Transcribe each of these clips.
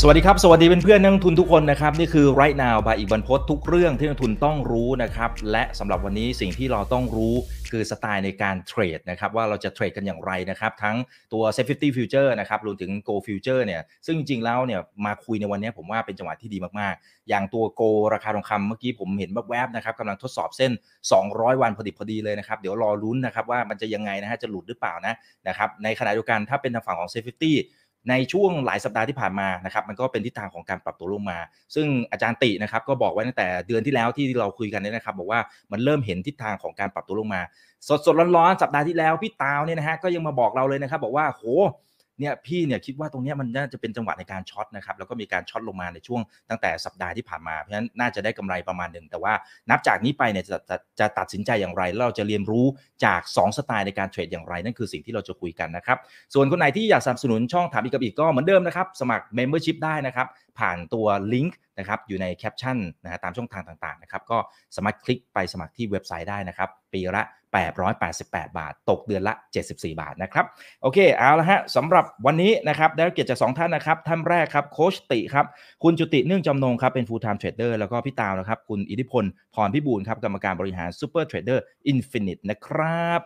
สวัสดีครับ สวัสดีเพื่อนๆนักทุนทุกคนนะครับ นี่คือ right now บายอีกบรรพททุกเรื่องที่นักทุนต้องรู้นะครับ และสำหรับวันนี้สิ่งที่เราต้องรู้คือสไตล์ในการเทรดนะครับ ว่าเราจะเทรดกันอย่างไรนะครับ ทั้งตัว safety future นะครับรวมถึง go future เนี่ยซึ่งจริงๆแล้วเนี่ยมาคุยในวันนี้ผมว่าเป็นจังหวะที่ดีมากๆ อย่างตัว go ราคาทองคำเมื่อกี้ผมเห็นแวบๆนะครับกำลังทดสอบเส้น 200 วันพอดีพอดีเลยนะครับ เดี๋ยวรอลุ้นนะครับว่ามันจะยังไงนะฮะจะหลุดหรือเปล่านะนะครับในขณะเดียวกันถ้าเป็นทางฝั่งของ safety ในช่วงหลายสัปดาห์ที่ผ่านมานะครับมันก็เป็นทิศทางของการปรับตัวลงมา ซึ่งอาจารย์ตินะครับก็บอกไว้ตั้งแต่เดือนที่แล้วที่เราคุยกันเนี่ยนะครับ บอกว่ามันเริ่มเห็นทิศทางของการปรับตัวลงมา สดๆร้อนๆสัปดาห์ที่แล้วพี่ตาวเนี่ยนะฮะก็ยังมาบอกเราเลยนะครับ บอกว่าโห เนี่ยพี่เนี่ยคิดว่าตรงนี้มันน่าจะเป็นจังหวะในการช็อตนะครับแล้วก็มีการช็อตลงมาในช่วงตั้งแต่สัปดาห์ที่ผ่านมาเพราะฉะนั้นน่าจะได้กำไรประมาณหนึ่งแต่ว่านับจากนี้ไปเนี่ยจะจะจะตัดสินใจอย่างไรเราจะเรียนรู้จาก 2 สไตล์ในการ trade อย่างไร นั่นคือสิ่งที่เราจะคุยกันนะครับส่วนคนไหนที่อยากสนับสนุนช่องถามอีกกับอิกก็เหมือนเดิมนะครับสมัคร Membership ได้นะครับ ผ่านตัวลิงก์นะครับอยู่ในแคปชั่นนะฮะตามช่องทางต่างๆนะครับก็สามารถคลิกไปสมัครที่เว็บไซต์ได้นะครับ ปีละ 888 บาท ตกเดือนละ 74 บาทนะครับโอเคเอาละฮะสำหรับวันนี้นะครับได้รับเกียรติจากสองท่านนะครับ ท่านแรกครับโค้ชติครับคุณจุติเนื่องจำนงครับเป็น full time trader แล้วก็พี่ตาวนะครับ คุณอิทธิพลพรพิบูลครับกรรมการบริหาร Super Trader Infinite นะครับ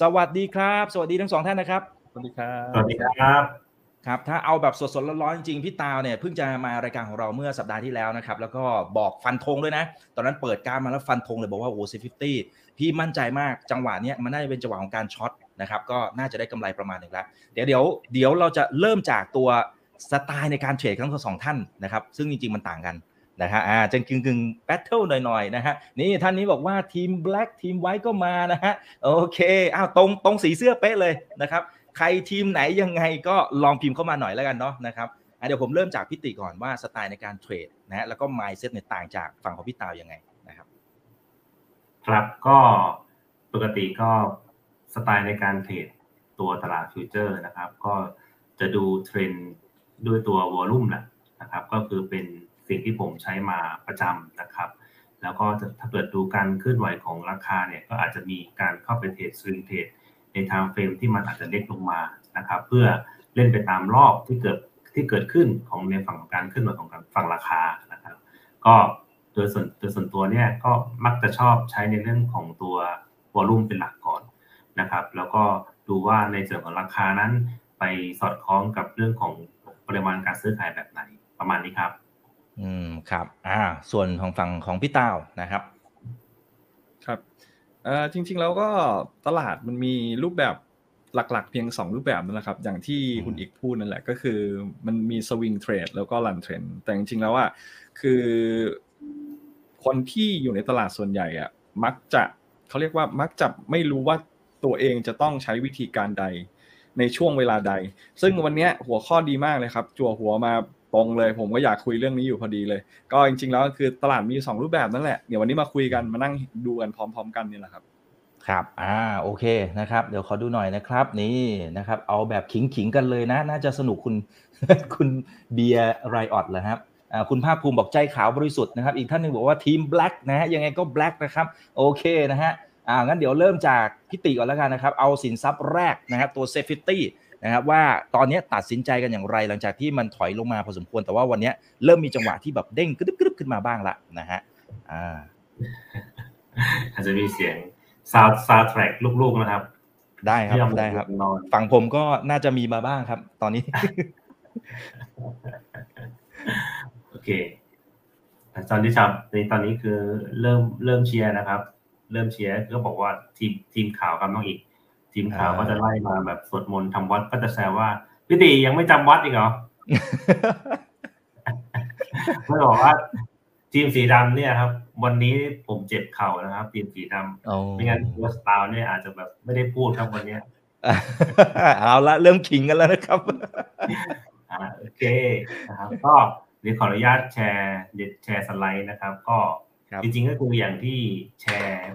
สวัสดีครับ สวัสดีทั้งสองท่านนะครับสวัสดีครับสวัสดีครับ ครับถ้าเอาแบบสดๆร้อนๆจริงๆพี่ตาวเนี่ยเพิ่งจะมารายการของเราเมื่อสัปดาห์ที่แล้วนะครับแล้วก็บอกฟันธงด้วยนะ ตอนนั้นเปิดการมาแล้วฟันธงเลยบอกว่าโอ้ซีฟิฟตี้พี่มั่นใจมากจังหวะเนี้ยมันน่าจะเป็นจังหวะของการช็อตนะครับก็น่าจะได้กำไรประมาณหนึ่งแล้วเดี๋ยวเดี๋ยวเดี๋ยวเราจะเริ่มจากตัวสไตล์ในการเทรดทั้งสองท่านนะครับซึ่งจริงๆมันต่างกันนะฮะอ่าจะกึ่งกึ่งแบทเทิลหน่อยๆนะฮะนี่ท่านนี้บอกว่าทีมแบล็กทีมไวท์ก็มานะฮะโอเคอ้าวตรงตรงสีเสื้อเป๊ะเลยนะครับ ใครทีมไหนยังไงก็ลองพิมพ์เข้ามาหน่อยแล้วกันเนาะนะครับเดี๋ยวผมเริ่มจากพิติก่อนว่าสไตล์ในการเทรดนะฮะแล้วก็ mindset เนี่ยต่างจากฝั่งของพี่ตาวยังไงนะครับ ครับก็ปกติก็สไตล์ในการ trade ตัวตลาด future นะครับ ก็จะดูเทรนด์ด้วยตัว volume แหละนะครับ ก็คือเป็นสิ่งที่ผมใช้มาประจำนะครับ แล้วก็ถ้าเกิดดูการเคลื่อนไหวของราคาเนี่ยก็อาจจะมีการเข้าไป trade swing trade ใน time frame ที่มันอาจจะเล็กลงมานะครับเพื่อเล่นไปตามรอบที่เกิดที่เกิดขึ้นของในฝั่งของการขึ้นมาของฝั่งราคานะครับ ก็โดยส่วนโดยส่วนตัวเนี่ยก็มักจะชอบใช้ในเรื่องของตัววอลุ่มเป็นหลักก่อนนะครับ แล้วก็ดูว่าในส่วนของราคานั้น ไปสอดคล้องกับเรื่องของปริมาณการซื้อขายแบบไหนประมาณนี้ครับ อืมครับ อ่า ส่วนของฝั่งของพี่ตาวนะครับ เออจริง ๆ แล้วก็ตลาดมันมีรูปแบบหลักๆ เพียง 2 รูปแบบนั่นแหละครับ อย่างที่คุณอีกพูดนั่นแหละก็คือมันมีสวิงเทรดแล้วก็รันเทรนแต่จริงๆแล้วอะคือคนที่อยู่ในตลาดส่วนใหญ่อะมักจะเขาเรียกว่ามักจะไม่รู้ว่าตัวเองจะต้องใช้วิธีการใดในช่วงเวลาใด ซึ่งวันนี้หัวข้อดีมากเลยครับ จั่วหัวมา ตรงเลยผมก็อยากคุยเรื่องนี้อยู่พอดีเลย ก็จริง ๆ แล้วคือตลาดมี2รูปแบบนั่นแหละเดี๋ยววันนี้มาคุยกันมานั่งดูกันพร้อม ๆ กันนี่แหละครับครับ อ่า โอเค นะครับ เดี๋ยวขอดูหน่อยนะครับ นี่ นะครับ เอาแบบขิงๆกันเลยนะ น่าจะสนุกคุณ คุณเบียร์ไรออดเหรอครับ อ่า คุณภาคภูมิบอกใจขาวบริสุทธิ์นะครับ อีกท่านหนึงบอกว่าทีม black นะฮะ ยังไงก็ black นะครับ โอเค นะฮะ อ่า งั้นเดี๋ยวเริ่มจากพี่ติก่อนแล้วกันนะครับ เอาสินทรัพย์แรกนะครับ ตัว SET Fifty นะครับว่าตอนนี้ตัดสินใจกันอย่างไรหลังจากที่มันถอยลงมาพอสมควรแต่ว่าวันนี้เริ่มมีจังหวะที่แบบเด้งกระดึบกระดึบขึ้นมาบ้างละนะฮะอ่าอาจจะมีเสียงซาวซาวแทร็กลูกๆนะครับ ได้ครับที่เอาได้ครับนอนฝั่งผมก็น่าจะมีมาบ้างครับ ตอนนี้ โอเคตอนที่ชับในตอนนี้คือเริ่มเริ่มเชียร์นะครับ เริ่มเชียร์ก็บอกว่าทีมทีมข่าวครับน้องอีก ทีมข่าวอ่าก็จะไล่มาแบบสวดมนต์ทำวัดก็จะแซวว่าพี่ตียังไม่จำวัดอีกเหรอไม่บอกว่าทีมสีดำเนี่ยครับ วันนี้ผมเจ็บเข่านะครับ ทีมสีดำโอ้ไม่งั้นวอสตาเนี่ยอาจจะแบบไม่ได้พูดครับวันเนี้ยเอาละเริ่มขิงกันแล้วนะครับอ่าโอเคนะครับ ก็เดี๋ยวขออนุญาตแชร์เดี๋ยวแชร์สไลด์นะครับ ก็ครับจริงๆก็คืออย่างที่แชร์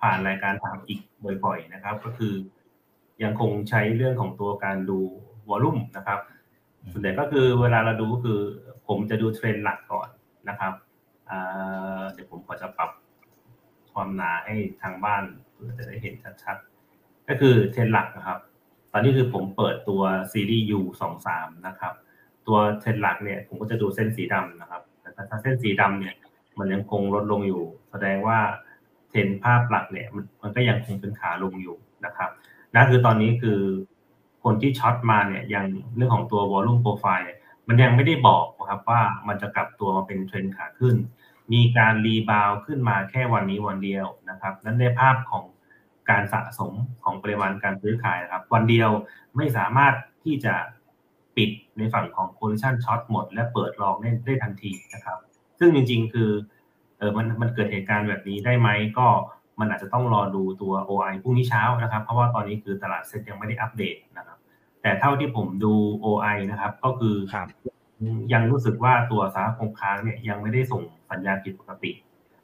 ผ่านรายการถามอีก บ่อยๆนะครับ ก็คือ ยังคงใช้เรื่องของตัวการดูvolume นะครับ ส่วนใหญ่ก็คือเวลาเราดูก็คือ ผมจะดูเทรนด์หลักก่อนนะครับอ่าเดี๋ยวผมขอจะปรับความหนาให้ทางบ้านเพื่อจะได้เห็นชัดๆ ก็คือเทรนหลักนะครับ ตอนนี้คือผมเปิดตัวซีรีส์ U 2 3นะครับ ตัวเทรนหลักเนี่ย ผมก็จะดูเส้นสีดำนะครับ แต่ถ้าเส้นสีดำเนี่ย มันยังคงลดลงอยู่ แสดงว่า เทรนภาพหลักเนี่ยมันมันก็ยังคงเป็นขาลงอยู่นะครับนั่นคือตอนนี้คือคนที่ short มาเนี่ยยังเรื่องของตัว volume profile มันยังไม่ได้บอกนะครับว่ามันจะกลับตัวมาเป็นเทรนขาขึ้น มีการ rebound ขึ้นมาแค่วันนี้วันเดียวนะครับ นั้นในภาพของการสะสมของปริมาณการซื้อขายนะครับ วันเดียวไม่สามารถที่จะปิดในฝั่งของ position short หมด และเปิด long ได้ได้ทันทีนะครับ ซึ่งจริงๆ คือ เออมันมันเกิดเหตุการณ์แบบนี้ได้ไหมก็มันอาจจะต้องรอดูตัว OI พรุ่งนี้เช้านะครับ เพราะว่าตอนนี้คือตลาดเซ็ตยังไม่ได้อัปเดตนะครับ แต่เท่าที่ผมดู OI นะครับ ก็คือครับยังรู้สึกว่าตัวสาคงค้างเนี่ยยังไม่ได้ส่งสัญญาณผิดปกติ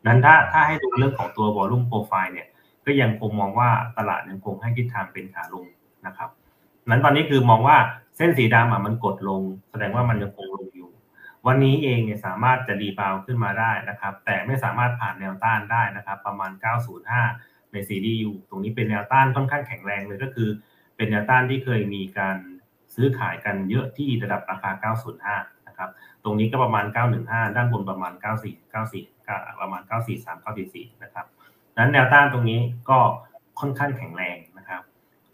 นั้นถ้าถ้าให้ดูเรื่องของตัว volume profile เนี่ยก็ยังคงมองว่าตลาดยังคงให้ทิศทางเป็นขาลงนะครับ นั้นตอนนี้คือมองว่าเส้นสีดำอะมันกดลง แสดงว่ามันยังคงลงอยู่ วันนี้เองเนี่ยสามารถจะรีบาวขึ้นมาได้นะครับ แต่ไม่สามารถผ่านแนวต้านได้นะครับ ประมาณ 905 ในซีรีส์ยูตรงนี้เป็นแนวต้านค่อนข้างแข็งแรงเลยก็คือ เป็นแนวต้านที่เคยมีการซื้อขายกันเยอะที่ระดับราคา 905 นะครับ ตรงนี้ก็ประมาณ 915 ด้านบนประมาณ 94 94ก็ประมาณ 943 944 นะครับนั้นแนวต้านตรงนี้ก็ค่อนข้างแข็งแรง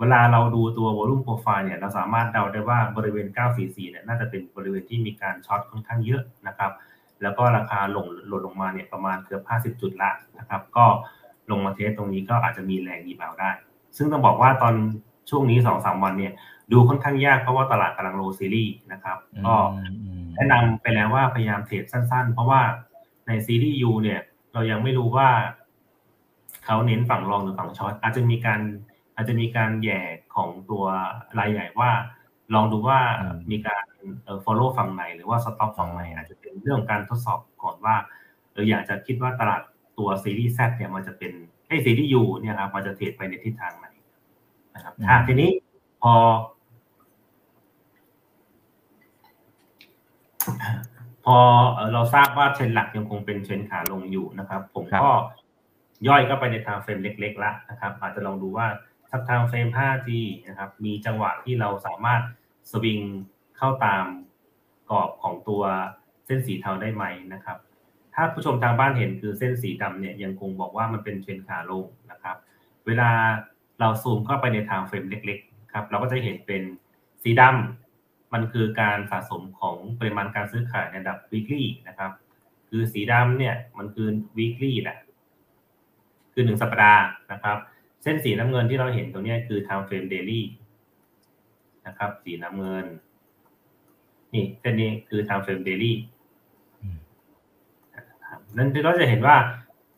เวลาเราดูตัว volume profile เนี่ยเราสามารถเดาได้ว่าบริเวณ 944 เนี่ยน่าจะเป็นบริเวณที่มีการช็อตค่อนข้างเยอะนะครับ แล้วก็ราคาลงลดลงมาเนี่ยประมาณเกือบ 50 จุดละนะครับ ก็ลงมา test ตรงนี้ก็อาจจะมีแรงดีบาวได้ ซึ่งต้องบอกว่าตอนช่วงนี้ 2-3 วันเนี่ยดูค่อนข้างยากเพราะว่าตลาดกำลัง roll series นะครับ ก็แนะนำไปแล้วว่าพยายาม trade สั้นๆ เพราะว่าในซีรีส์ U เนี่ย เรายังไม่รู้ว่าเขาเน้นฝั่ง long หรือฝั่ง short อาจจะมีการ อาจจะมีการแย่ของตัวรายใหญ่ว่า ลองดูว่าอืมมีการเอ่อ follow ฝั่งไหนหรือว่า stop ฝั่งไหนอาจจะเป็นเรื่องของการทดสอบก่อนว่าเอออยากจะคิดว่าตลาดตัวซีรีส์ Z เนี่ยมันจะเป็นไอ้ซีรีส์ U เนี่ยครับมันจะเทรดไปในทิศทางไหนนะครับอะทีนี้พอพอเอ่อเราทราบว่าเทรนด์หลักยังคงเป็นเทรนด์ขาลงอยู่นะครับ ผมครับก็ย่อยเข้าไปในทางเฟรมเล็กๆละนะครับ อาจจะลองดูว่า ทับทางเฟรม 5G นะครับ มีจังหวะที่เราสามารถสวิงเข้าตามกรอบของตัวเส้นสีเทาได้ไหมนะครับ ถ้าผู้ชมทางบ้านเห็นคือเส้นสีดำเนี่ยยังคงบอกว่ามันเป็นเทรนขาลงนะครับ เวลาเราซูมเข้าไปในทางเฟรมเล็กๆครับเราก็จะเห็นเป็นสีดำมันคือการสะสมของปริมาณการซื้อขายในระดับ weekly นะครับ คือสีดำเนี่ยมันคือ weekly แหละคือหนึ่งสัปดาห์นะครับ เส้นสีน้ำเงินที่เราเห็นตรงเนี้ยคือ time frame daily นะครับ สีน้ำเงิน นี่เส้นนี้คือ time frame daily อืมนะครับนั่นเราจะเห็นว่า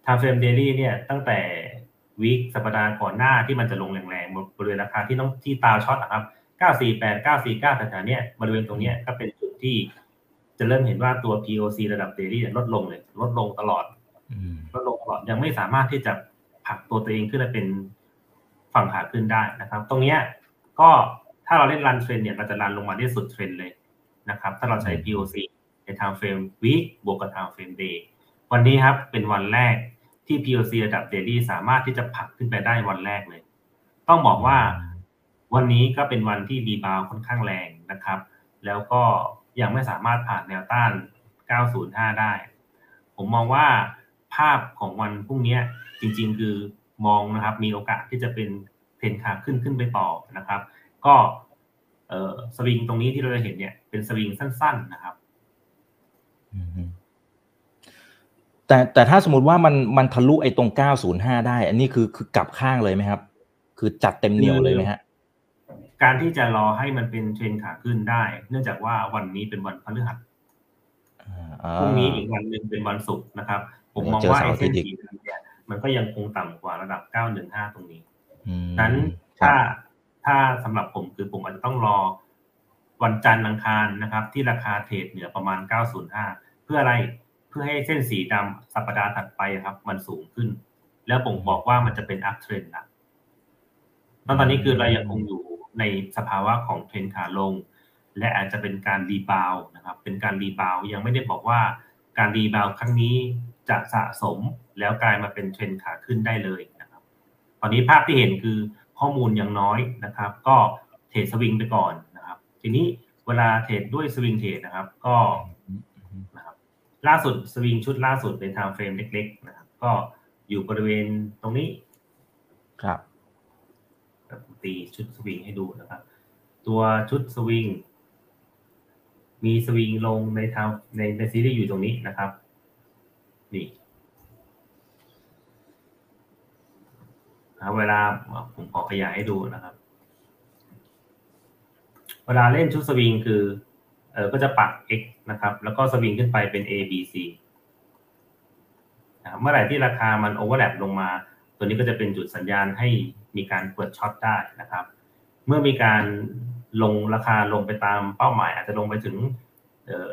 time frame daily เนี่ยตั้งแต่วีคสัปดาห์ก่อนหน้าที่มันจะลงแรงๆบริเวณราคาที่ต้องที่ตาช็อตนะครับ 948 949แถวๆเนี้ยบริเวณตรงเนี้ยก็เป็นจุดที่จะเริ่มเห็นว่าตัว POC ระดับ daily เนี่ยลดลงเลย ลดลงตลอดอืมลดลงตลอดยังไม่สามารถที่จะ ผลักตัวตัวเองขึ้นมาเป็นฝั่งขาขึ้นได้นะครับ ตรงเนี้ยก็ถ้าเราเล่น run trend เนี่ยเราจะ run ลงมาที่สุดเทรนเลยนะครับ ถ้าเราใช้ POC ใน time frame week บวกกับ time frame day วันนี้ครับเป็นวันแรกที่ POC ระดับ daily สามารถที่จะผลักขึ้นไปได้วันแรกเลย ต้องบอกว่าวันนี้ก็เป็นวันที่ดีบาวค่อนข้างแรงนะครับ แล้วก็ยังไม่สามารถผ่านแนวต้าน 905 ได้ ผมมองว่า ภาพของวันพรุ่งนี้จริง ๆ คือมองนะครับ มีโอกาสที่จะเป็นเทรนขาขึ้นขึ้นไปต่อนะครับ ก็เอ่อสวิงตรงนี้ที่เราจะเห็นเนี่ยเป็นสวิงสั้น ๆนะครับอืมแต่แต่ถ้าสมมติว่ามันมันทะลุไอ้ตรง 905 ได้ อันนี้คือคือกลับข้างเลยไหมครับ คือจัดเต็มเหนียวเลยไหมฮะ การที่จะรอให้มันเป็นเทรนขาขึ้นได้ เนื่องจากว่าวันนี้เป็นวันพฤหัสอ่าพรุ่งนี้อีกวันหนึ่งเป็นวันศุกร์นะครับ ผมมองเจอว่าเสาร์ไอ้อาทิเส้ตนย์อีกสีดำเนี่ยมันก็ยังคงต่ำกว่าระดับ 915 ตรงนี้อืมนั้นครัถ้าบถ้าสำหรับผมคือผมอาจจะต้องรอวันจันทร์อังคารนะครับ ที่ราคาเทรดเหนือประมาณ 905 เพื่ออะไรเพื่อให้เส้นสีดำสัปดาห์ถัดไปครับ มันสูงขึ้น แล้วผมบอกว่ามันจะเป็น uptrend ละตอนนี้คือเรายังคงอยู่ในสภาวะของเทรนขาลง และอาจจะเป็นการ rebound นะครับ เป็นการ rebound ยังไม่ได้บอกว่าการ rebound ครั้งนี้ จะสะสมแล้วกลายมาเป็นเทรนขาขึ้นได้เลยนะครับตอนนี้ภาพที่เห็นคือข้อมูลยังน้อยนะครับ ก็ trade swing ไปก่อนนะครับ ทีนี้เวลาเทรดด้วย swing trade นะครับ ก็นะครับล่าสุดสวิงชุดล่าสุดเป็นไทม์เฟรมเล็ก ๆ นะครับ ก็อยู่บริเวณตรงนี้ ครับตีชุดสวิงให้ดูนะครับ ตัวชุดสวิงมีสวิงลงในทางในในซีรีส์อยู่ตรงนี้นะครับ นี่เวลาผมขอขยายให้ดูนะครับ เวลาเล่นชุดสวิงคือเออก็จะปัก x นะครับ แล้วก็สวิงขึ้นไปเป็น a b c นะครับเมื่อไหร่ที่ราคามันโอเวอร์แลปลงมา ตัวนี้ก็จะเป็นจุดสัญญาณให้มีการเปิดช็อตได้นะครับ เมื่อมีการลงราคาลงไปตามเป้าหมาย อาจจะลงไปถึง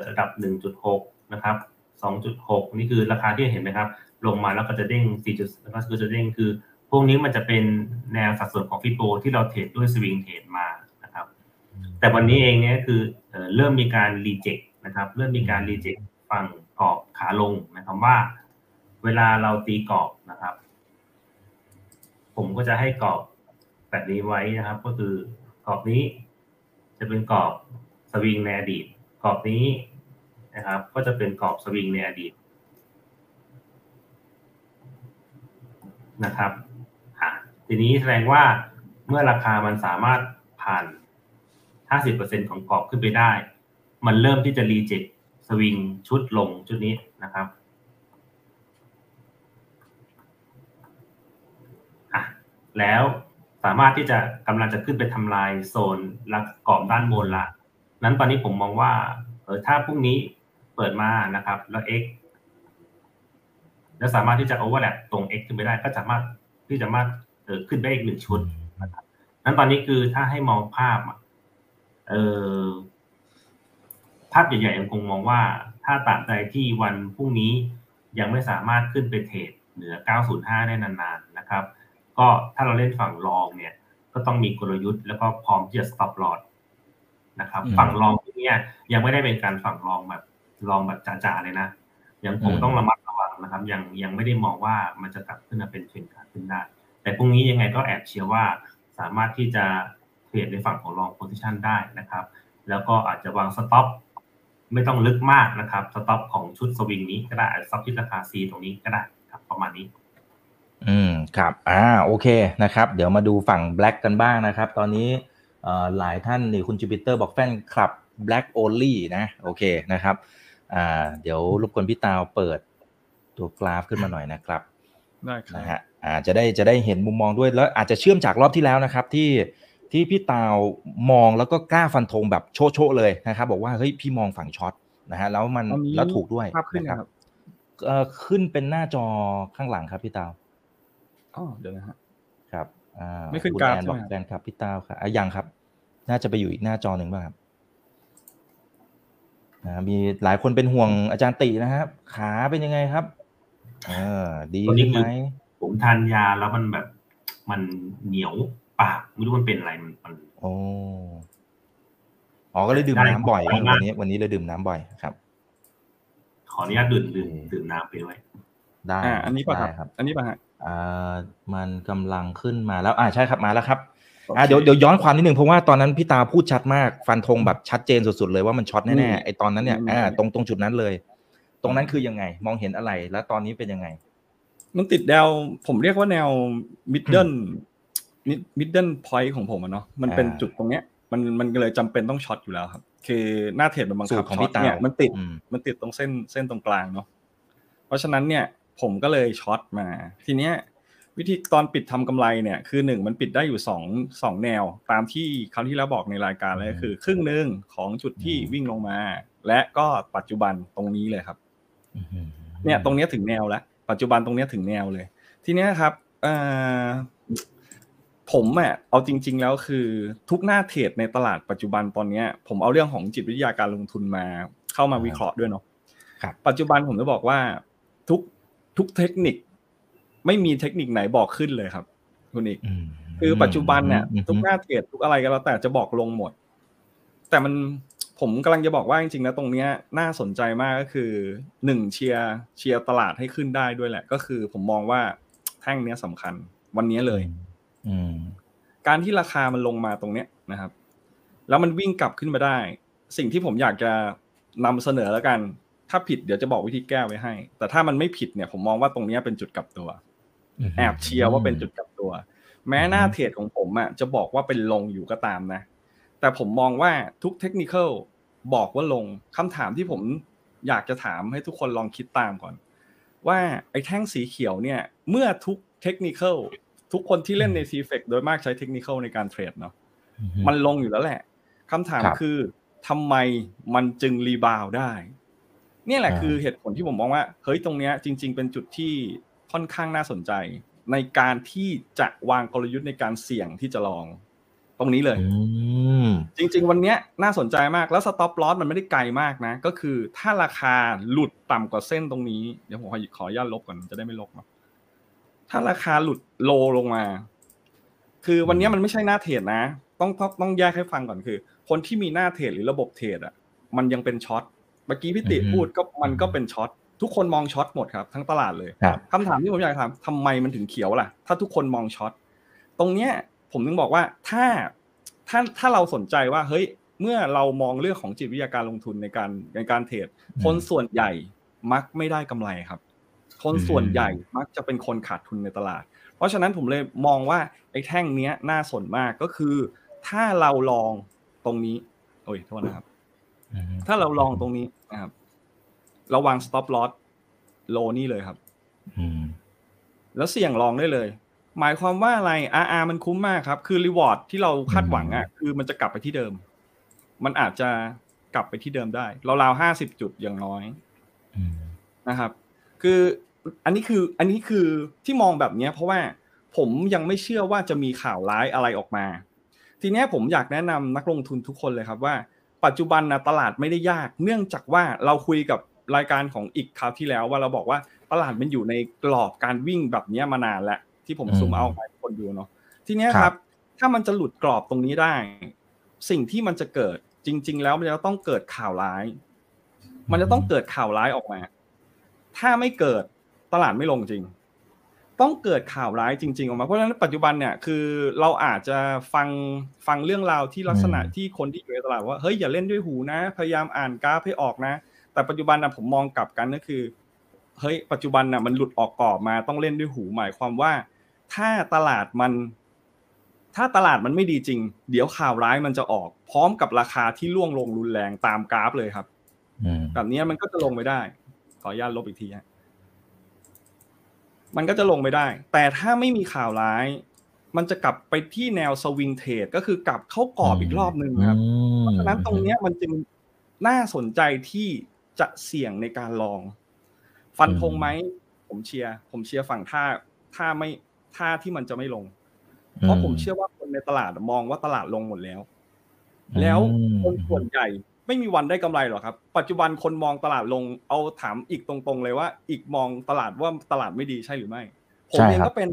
ระดับ 1.6 นะครับ 2.6 นี่คือราคาที่เห็นไหมครับ ลงมาแล้วก็จะเด้ง4จุดแล้วก็จะเด้งคือ พวกนี้มันจะเป็นแนวสัดส่วนของฟิโบที่เราเทรดด้วยสวิงเทรดมานะครับ แต่วันนี้เองเนี่ยคือเริ่มมีการรีเจ็คนะครับ เริ่มมีการรีเจ็คฝั่งกรอบขาลงนะครับว่า เวลาเราตีกรอบนะครับ ผมก็จะให้กรอบแบบนี้ไว้นะครับ ก็คือกรอบนี้ จะเป็นกรอบสวิงในอดีตกรอบนี้ นะครับ ก็จะเป็นกรอบสวิงในอดีตนะครับทีนี้แสดงว่าเมื่อราคามันสามารถผ่าน 50%ของกรอบขึ้นไปได้ มันเริ่มที่จะรีเจ็คสวิงชุดลงชุดนี้นะครับแล้วสามารถที่จะกำลังจะขึ้นไปทำลายโซนลักกรอบด้านบนละ นั้นตอนนี้ผมมองว่าเออถ้าพรุ่งนี้ เปิดมานะครับ แล้ว x แล้วสามารถที่จะ overlap ตรง x ขึ้นไปได้ก็สามารถที่จะมาเออขึ้นไปอีกหนึ่งชุดนะครับนั้นตอนนี้คือถ้าให้มองภาพเออภาพใหญ่ๆยังคงมองว่า ถ้าตราบใดที่วันพรุ่งนี้ยังไม่สามารถขึ้นไปเทรดเหนือ 905 ได้นานๆนะครับ ก็ถ้าเราเล่นฝั่งรองเนี่ย ก็ต้องมีกลยุทธ์ แล้วก็พร้อมที่จะ stop loss นะครับ ฝั่ง long เนี่ยยังไม่ได้เป็นการฝั่ง long แบบ long แบบจ๋าๆเลยนะยังคงต้องระมัดระวังนะครับ ยังยังไม่ได้มองว่ามันจะกลับขึ้นมาเป็นเทรนขาขึ้นได้ แต่พรุ่งนี้ยังไงก็แอบเชื่อว่าสามารถที่จะ trade ในฝั่งของ long position ได้นะครับ แล้วก็อาจจะวาง stop ไม่ต้องลึกมากนะครับ stop ของชุดสวิงนี้ก็ได้ stop ที่ราคา C ตรงนี้ก็ได้ครับประมาณนี้ อืมครับอ่าโอเคนะครับ เดี๋ยวมาดูฝั่ง Black กันบ้างนะครับ ตอนนี้หลายท่านนี่คุณจูปิเตอร์บอกแฟนคลับ Black Only นะ โอเคนะครับ อ่า เดี๋ยวรบกวนพี่ตาวเปิดตัวกราฟขึ้นมาหน่อยนะครับได้ครับนะฮะอ่าจะได้จะได้เห็นมุมมองด้วยแล้วอาจจะเชื่อมจากรอบที่แล้วนะครับ ที่ที่พี่ตาวมองแล้วก็กล้าฟันธงแบบโชโชเลยนะครับ บอกว่าเฮ้ยพี่มองฝั่งช็อตนะฮะแล้วมันแล้วถูกด้วยนะครับขึ้นเป็นหน้าจอข้างหลังครับพี่ตาวอ๋อเดี๋ยวนะฮะครับอ่าไม่ขึ้นกราฟใช่ไหมแฟนคลับพี่ต้าครับอะยังครับ น่าจะไปอยู่อีกหน้าจอหนึ่งบ้างครับ นะมีหลายคนเป็นห่วงอาจารย์ตินะครับ ขาเป็นยังไงครับเออดีขึ้นไหมผมทานยาแล้วมันแบบมันเหนียวปากไม่รู้มันเป็นอะไรมันมันโอ้อ๋อก็เลยดื่มน้ำบ่อยวันนี้ วันนี้เลยดื่มน้ำบ่อยครับ ขออนุญาตดื่มดื่มดื่มน้ำไปด้วยได้อันนี้ป่ะครับ อันนี้ป่ะฮะอ่ามันกำลังขึ้นมาแล้วอ่าใช่ครับมาแล้วครับ อ่าเดี๋ยวเดี๋ยวย้อนความนิดนึงเพราะว่าตอนนั้นพี่ตาพูดชัดมากฟันธงแบบชัดเจนสุดๆเลยว่ามัน short แน่ๆไอตอนนั้นเนี่ยอ่าตรงตรงจุดนั้นเลย ตรงนั้นคือยังไง มองเห็นอะไรแล้วตอนนี้เป็นยังไง มันติดแนวผมเรียกว่าแนว middle middle point ของผมอะเนาะมันเป็นจุดตรงเนี้ย มันมันเลยจำเป็นต้อง short อยู่แล้วครับ คือหน้าเทรดมันบังคับช็อตเนี่ยมันติดมันติดตรงเส้นเส้นตรงกลางเนาะเพราะฉะนั้นเนี่ยผมก็เลยช็อตมา ทีเนี้ย วิธีตอนปิดทำกำไรเนี่ยคือหนึ่งมันปิดได้อยู่สองสองแนว ตามที่ครั้งที่แล้วบอกในรายการเลยคือ ครึ่งหนึ่งของจุดที่วิ่งลงมา และก็ปัจจุบันตรงนี้เลยครับเนี่ยตรงนี้ถึงแนวแล้วปัจจุบันตรงนี้ถึงแนวเลย ทีเนี้ยครับผมอะเอาจริง ๆ แล้วคือ ทุกหน้าเทรดในตลาดปัจจุบันตอนเนี้ยผมเอาเรื่องของจิตวิทยาการลงทุนมาเข้ามาวิเคราะห์ด้วยเนาะปัจจุบันผมจะบอกว่าทุกทุกเทคนิค ไม่มีเทคนิคไหนบอกขึ้นเลยครับ คุณอีก คือปัจจุบันเนี่ยทุกหน้าเทรดทุกอะไรก็แล้วแต่จะบอกลงหมด แต่มันผมกำลังจะบอกว่าจริงๆนะตรงเนี้ยน่าสนใจมากก็คือหนึ่งเชียร์เชียร์ตลาดให้ขึ้นได้ด้วยแหละ ก็คือผมมองว่าแท่งเนี้ยสำคัญ วันนี้เลยอืมการที่ราคามันลงมาตรงเนี้ยนะครับ แล้วมันวิ่งกลับขึ้นมาได้ สิ่งที่ผมอยากจะนำเสนอแล้วกัน ถ้าผิดเดี๋ยวจะบอกวิธีแก้ไว้ให้ แต่ถ้ามันไม่ผิดเนี่ย ผมมองว่าตรงเนี้ยเป็นจุดกลับตัว แอบเชียร์ว่าเป็นจุดกลับตัว แม้หน้าเทรดของผมอะจะบอกว่าเป็นลงอยู่ก็ตามนะ แต่ผมมองว่าทุกเทคนิคบอกว่าลงคำถามที่ผมอยากจะถามให้ทุกคนลองคิดตามก่อน ว่าไอ้แท่งสีเขียวเนี่ย เมื่อทุกเทคนิคทุกคนที่เล่นใน c f เฟกโดยมากใช้เทคนิคในการเทรดเนาะมันลงอยู่แล้วแหละคำถามครับคือทำไมมันจึงรีบาวด์ได้ เนี่ยแหละอ่าคือเหตุผลที่ผมมองว่า เฮ้ยตรงเนี้ยจริง ๆ เป็นจุดที่ ค่อนข้างน่าสนใจ ในการที่จะวางกลยุทธ์ในการเสี่ยงที่จะลองตรงนี้เลยอืมจริง ๆ วันเนี้ยน่าสนใจมากแล้ว stop loss มันไม่ได้ไกลมากนะ ก็คือถ้าราคาหลุดต่ำกว่าเส้นตรงนี้ เดี๋ยวผมขอขออนุญาตลบก่อนจะได้ไม่ลบเนาะถ้าราคาหลุด low ลงมา คือวันเนี้ยมันไม่ใช่หน้าเทรดนะต้องต้องต้องแยกให้ฟังก่อนคือ คนที่มีหน้าเทรดหรือระบบเทรดอะ มันยังเป็น short เมื่อกี้พี่ติอือฮึพูดก็มันก็เป็น short ทุกคนมอง short หมดครับทั้งตลาดเลยครับคำถามที่ผมอยากถามทำไมมันถึงเขียวล่ะ ถ้าทุกคนมอง shortตรงเนี้ยผมถึงบอกว่าถ้าถ้าถ้าเราสนใจว่าเฮ้ยเมื่อเรามองเรื่องของจิตวิทยาการลงทุนในการในการเทรดมคนส่วนใหญ่มักไม่ได้กำไรครับ คนส่วนใหญ่มักจะเป็นคนขาดทุนในตลาด เพราะฉะนั้นผมเลยมองว่าไอ้แท่งเนี้ยน่าสนมากก็คือ ถ้าเราลองตรงนี้ โอ้ยโทษนะครับอืมถ้าเราลองตรงนี้นะครับเราวาง stop loss โลนี่เลยครับอืมแล้วเสี่ยงลองได้เลย หมายความว่าอะไร RR มันคุ้มมากครับ คือรีวอร์ดที่เราคาดหวังอะ คือมันจะกลับไปที่เดิม มันอาจจะกลับไปที่เดิมได้เราราวห้าสิบจุดอย่างน้อยอืมนะครับ คืออันนี้คืออันนี้คือที่มองแบบเนี้ยเพราะว่าผมยังไม่เชื่อว่าจะมีข่าวร้ายอะไรออกมา ทีเนี้ยผมอยากแนะนำนักลงทุนทุกคนเลยครับว่า ปัจจุบันนะตลาดไม่ได้ยาก เนื่องจากว่าเราคุยกับ รายการของอีกคราวที่แล้วว่าเราบอกว่าตลาดมันอยู่ในกรอบการวิ่งแบบเนี้ยมานานแล้วที่ผมอืมซูมเอาให้คนดูเนาะทีเนี้ยคครัรับบถ้ามันจะหลุดกรอบตรงนี้ได้ สิ่งที่มันจะเกิดจริง ๆ แล้วมันจะต้องเกิดข่าวร้าย มันจะต้องเกิดข่าวร้ายออกมา ถ้าไม่เกิดตลาดไม่ลงจริง ต้องเกิดข่าวร้ายจริง ๆ ออกมาเพราะฉะนั้นปัจจุบันเนี่ยคือเราอาจจะฟังฟังเรื่องราวที่ลักษณะอืมที่คนที่อยู่ในตลาดว่าเฮ้ยอย่าเล่นด้วยหูนะ พยายามอ่านกราฟให้ออกนะ แต่ปัจจุบันนะผมมองกลับกันก็คือเฮ้ยปัจจุบันน่ะมันหลุดออกกรอบมาต้องเล่นด้วยหูหมายความว่า ถ้าตลาดมัน ถ้าตลาดมันไม่ดีจริง เดี๋ยวข่าวร้ายมันจะออก พร้อมกับราคาที่ร่วงลงรุนแรงตามกราฟเลยครับอืมแบบนี้มันก็จะลงไม่ได้ ขออนุญาตลบอีกทีฮะมันก็จะลงไม่ได้ แต่ถ้าไม่มีข่าวร้าย มันจะกลับไปที่แนวสวิงเทรดก็คือกลับเข้ากรอบอีกรอบหนึ่งครับ เพราะฉะนั้นตรงเนี้ยมันจึงน่าสนใจที่ จะเสี่ยงในการลอง ฟันธงไหมผมเชียร์ผมเชียร์ฝั่งท่าท่าไม่ท่าที่มันจะไม่ลง เพราะผมเชื่อว่าคนในตลาดมองว่าตลาดลงหมดแล้ว แล้วคนส่วนใหญ่ไม่มีวันได้กำไรหรอกครับ ปัจจุบันคนมองตลาดลงเอาถามอีกตรงๆ เลยว่า อีกมองตลาดว่าตลาดไม่ดีใช่หรือไม่ผมใช่เองครับก็เป็น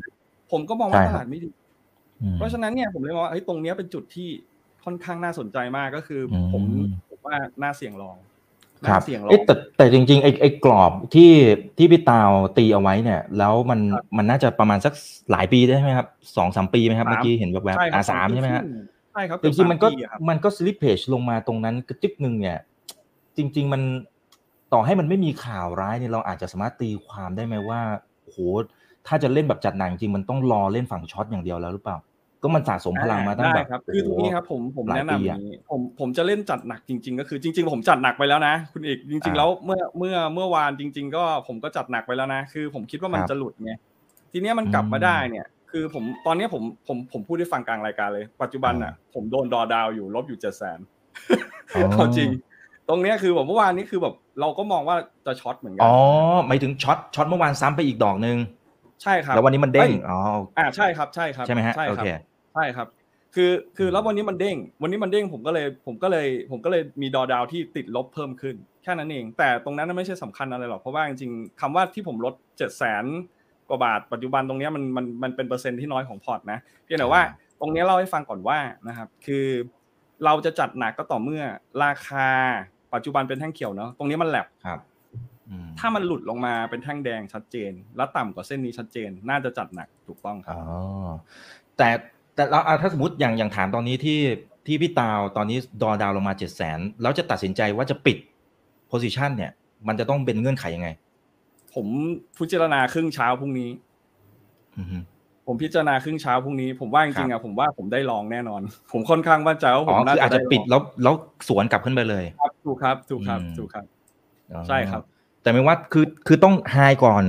ผมก็มองว่าใช่ตครับลาดไม่ดีอืมเพราะฉะนั้นเนี่ยผมเลยมองว่าเฮ้ยตรงเนี้ยเป็นจุดที่ค่อนข้างน่าสนใจมากก็คืออมผมผมว่าน่าเสี่ยงลอง คน่ารับเสี่ยงลอเอ๊ะงแต่แต่จริงๆไอ้ไอ้กรอบที่ที่พี่ตาวตีเอาไว้เนี่ย แล้วมันครับมันน่าจะประมาณสักหลายปีได้ไหมครับสองสามปีไหมครับสามเมื่อกี้เห็นแวบใช่ๆครัอ่าบสามใช่ไหมฮะใช่ครับจริงๆมันก็เอบสาปีอะครับมันก็สลิปเพจลงมาตรงนั้นกระจึกหนึ่งเนี่ย จริง ๆมันต่อให้มันไม่มีข่าวร้ายเนี่ยเราอาจจะสามารถตีความได้ไหมว่าโอ้โหถ้าจะเล่นแบบจัดหนักจริงมันต้องรอเล่นฝั่ง short อย่างเดียวแล้วหรือเปล่า ก็มันสะสมพลังมาตั้งได้แบบครับโอ้คือโหตรงนี้ครับผมผมหลายแนะนำปีออะย่างนี้ผมผมจะเล่นจัดหนักจริง ๆ ก็คือจริง ๆ ผมจัดหนักไปแล้วนะ คุณเอกจริงๆอ่าแล้วเมื่อเมื่อเมื่อวานจริง ๆ ก็ผมก็จัดหนักไปแล้วนะ คือ ผมคิดว่ามันครับจะหลุดไงทีเนี้ยมันกลับมาอืมได้เนี่ย คือผมตอนเนี้ยผมผมผมพูดให้ฟังกลางรายการเลย ปัจจุบันอะ ผมโดนดอดาวอยู่ลบอยู่เจ็ดแสนอ๋อเอาจริง ตรงเนี้ยคือแบบเมื่อวานนี้คือแบบเราก็มองว่าจะ short เหมือนกันอ๋อหมายถึง short short เมื่อวานซ้ำไปอีกดอกหนึ่งใช่ครับแล้ววันนี้มันเด้งอ้ยอ๋ออ่าใช่ครับใช่ครับใช่ไหมฮะใช่โอครับเค ใช่ครับ คือคือแล้ววันนี้มันเด้ง วันนี้มันเด้งผมก็เลยผมก็เลยผมก็เลยมีดอดาวที่ติดลบเพิ่มขึ้นแค่นั้นเอง แต่ตรงนั้นไม่ใช่สำคัญอะไรหรอกเพราะว่าจริงๆคำว่าที่ผมลดเจ็ดแสนกว่าบาทปัจจุบันตรงเนี้ยมันมันมันเป็นเปอร์เซ็นต์ที่น้อยของพอร์ตนะเพียงแต่ว่าตรงเนี้ยเล่าให้ฟังก่อนว่านะครับคือเราจะจัดหนักก็ต่อเมื่อราคาปัจจุบันเป็นแท่งเขียวเนาะตรงนี้มันแลบครับอืมถ้ามันหลุดลงมาเป็นแท่งแดงชัดเจน แล้วต่ำกว่าเส้นนี้ชัดเจน น่าจะจัดหนักถูกกต้องครับอ๋อแต่ แต่เราอะถ้าสมมติอย่างอย่างถามตอนนี้ที่ที่พี่ตาวตอนนี้ดอดาวลงมาเจ็ดแสนแล้วจะตัดสินใจว่าจะปิดโพซิชันเนี่ย มันจะต้องเป็นเงื่อนไขยังไง ผมพิจารณาครึ่งเช้าพรุ่งนี้อือฮึผมพิจารณาครึ่งเช้าพรุ่งนี้ผมว่าจริงๆอะผมว่าผมได้ลองแน่นอน ผมค่อนข้างมั่นใจว่าผอ๋อมน่าคืออาจจะจะได้ลงปิดแล้วแล้วสวนกลับขึ้นไปเลยครับถูกครับถูกครับอืมถูกครับอ๋อใช่ครับ แต่ไม่ว่าคือคือต้องไฮก่อน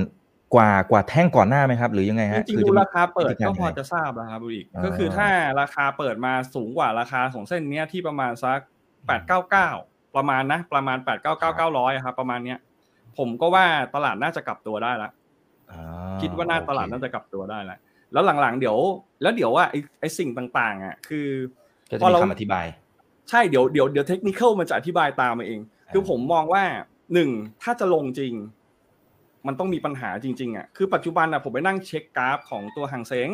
กว่ากว่าแท่งก่อนหน้าไหมครับ หรือยังไงจฮะริงคือๆดูจะมีราคาเปิดวิธีกก็รพอยังไงจะทราบแล้วครับอีกอ่าก็คือถ้าราคาเปิดมาสูงกว่าราคาของเส้นเนี้ยที่ประมาณสักแปดเก้าเก้าประมาณนะประมาณแปดเก้าเก้าเก้าร้อยครับประมาณเนี้ยผมก็ว่าตลาดน่าจะกลับตัวได้ละอ่าคิดว่าน่าโอเคตลาดน่าจะกลับตัวได้แล้วแล้วหลังๆ เดี๋ยว แล้วเดี๋ยวว่าไอ้ไอ้สิ่งต่าง ๆ อะ คือก็จะพอมีเราคำอธิบาย ใช่เดี๋ยวเดี๋ยวเดี๋ยวเทคนิคมันจะอธิบายตามมาเอง คือผมมองว่าหนึ่งถ้าจะลงจริง มันต้องมีปัญหาจริงๆอะคือปัจจุบันอะผมไปนั่งเช็คกราฟของตัวหางเสง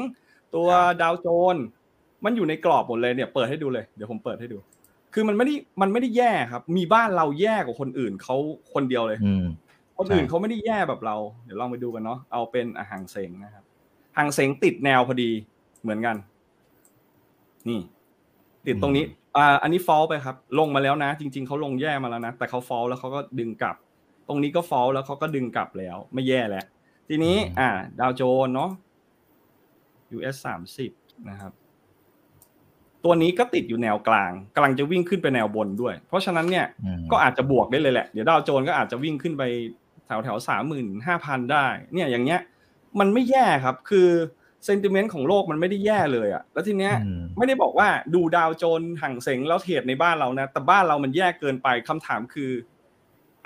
ตัวครับดาวโจนส์มันอยู่ในกรอบหมดเลยเนี่ยเปิดให้ดูเลยเดี๋ยวผมเปิดให้ดู คือมันไม่ได้มันไม่ได้แย่ครับ มีบ้านเราแย่กว่าคนอื่นเขาคนเดียวเลยอืมคนอื่นใช่เขาไม่ได้แย่แบบเรา เดี๋ยวลองไปดูกันเนาะเอาเป็นอาหางเสงนะครับหางเสงติดแนวพอดีเหมือนกัน นี่ ติดตรงนี้อ่าอันนี้ฟอลไปครับ ลงมาแล้วนะ จริง ๆเขาลงแย่มาแล้วนะแต่เขาฟอลแล้วเขาก็ดึงกลับ ตรงนี้ก็ฟอลแล้วเขาก็ดึงกลับแล้ว ไม่แย่แล้ว ทีนี้ อ่า ดาวโจนส์เนาะ US สามสิบนะครับ ตัวนี้ก็ติดอยู่แนวกลางกำลังจะวิ่งขึ้นไปแนวบนด้วย เพราะฉะนั้นเนี่ยอืมก็อาจจะบวกได้เลยแหละ เดี๋ยวดาวโจนส์ก็อาจจะวิ่งขึ้นไปแถวแถวสามหมื่นห้าพันได้ เนี่ยอย่างเงี้ย มันไม่แย่ครับ คือเซนติเมนต์ของโลกมันไม่ได้แย่เลยอะแล้วทีเนี้ยอืมไม่ได้บอกว่าดูดาวโจนส์ห่างเสงแล้วเทรดในบ้านเรานะ แต่บ้านเรามันแย่เกินไปคำถามคือ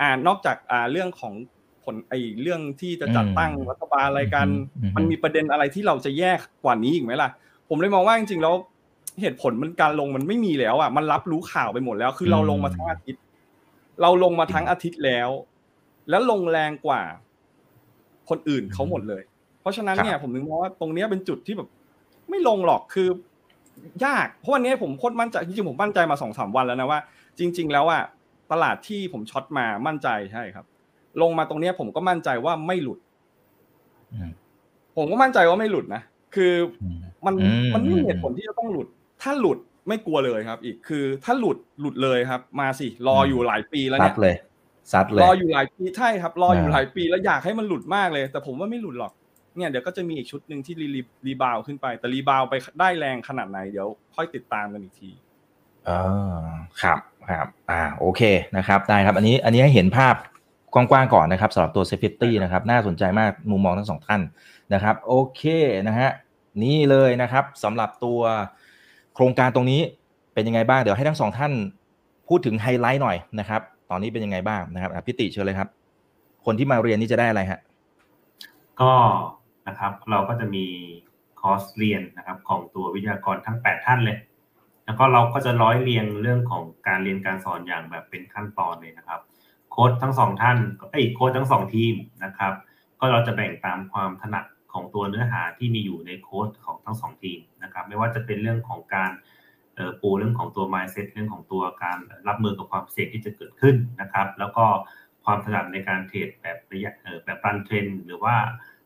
อ่านอกจากอ่าเรื่องของผลไอ้เรื่องที่จะจัดตั้งอืมรัฐบาลอะไรกันอืมมันมีประเด็นอะไรที่เราจะแย่กว่านี้อีกไหมล่ะ ผมเลยมองว่าจริงๆแล้วเหตุผลมันการลงมันไม่มีแล้วอะมันรับรู้ข่าวไปหมดแล้ว คือเราลงมาทั้งอาทิตย์ เราลงมาทั้งอาทิตย์แล้ว แล้วลงแรงกว่า คนอื่นเขาหมดเลย เพราะฉะนั้นเนี่ยผมถึงมองว่าตรงเนี้ยเป็นจุดที่แบบ ไม่ลงหรอกคือยากเพราะวันนี้ผมโคตรมั่นใจจริงๆผมมั่นใจมาสองสามวันแล้วนะว่า จริง ๆ แล้วอะ ตลาดที่ผมช็อตมามั่นใจใช่ครับ ลงมาตรงเนี้ยผมก็มั่นใจว่าไม่หลุดอืมผมก็มั่นใจว่าไม่หลุดนะคืออืมมันอืมมันไม่มีเหตุอืมผลที่จะต้องหลุด ถ้าหลุดไม่กลัวเลยครับ อีกคือถ้าหลุดหลุดเลยครับ มาสิรออยู่หลายปีแล้วซัเนี่ดยเลยซัดเลยรออยู่หลายปีใช่ครับรออยู่อ่าหลายปีแล้วอยากให้มันหลุดมากเลย แต่ผมว่าไม่หลุดหรอกเนี่ยเดี๋ยวก็จะมีอีกชุดหนึ่งที่รีรี rebound ขึ้นไป แต่ rebound ไปได้แรงขนาดไหนเดี๋ยว ค่อยติดตามกันอีกที อ่าครับครับอ่าโอเคนะครับได้ครับ อันนี้อันนี้ให้เห็นภาพกว้างๆก่อนนะครับสำหรับตัว Safety นะครับน่าสนใจมากมุมมองทั้งสองท่านนะครับ โอเคนะฮะนี่เลยนะครับสำหรับตัวโครงการตรงนี้เป็นยังไงบ้าง เดี๋ยวให้ทั้งสองท่านพูดถึงไฮไลท์หน่อยนะครับ ตอนนี้เป็นยังไงบ้างนะครับอะพิติเชิญเลยครับ คนที่มาเรียนนี่จะได้อะไรฮะก็นะครับเราก็จะมีคอร์สเรียนนะครับของตัววิทยากรทั้ง 8 ท่านเลย แล้วก็เราก็จะร้อยเรียงเรื่องของการเรียนการสอนอย่างแบบเป็นขั้นตอนเลยนะครับ โค้ดทั้งสองท่านเอ้โค้ดทั้งสองทีมนะครับ ก็เราจะแบ่งตามความถนัดของตัวเนื้อหาที่มีอยู่ในโค้ดของทั้งสองทีมนะครับ ไม่ว่าจะเป็นเรื่องของการปูเรื่องของตัว mindset เรื่องของตัวการรับมือกับความเสี่ยงที่จะเกิดขึ้นนะครับ แล้วก็ความถนัดในการเทรดแบบระยะแบบ run trend หรือว่า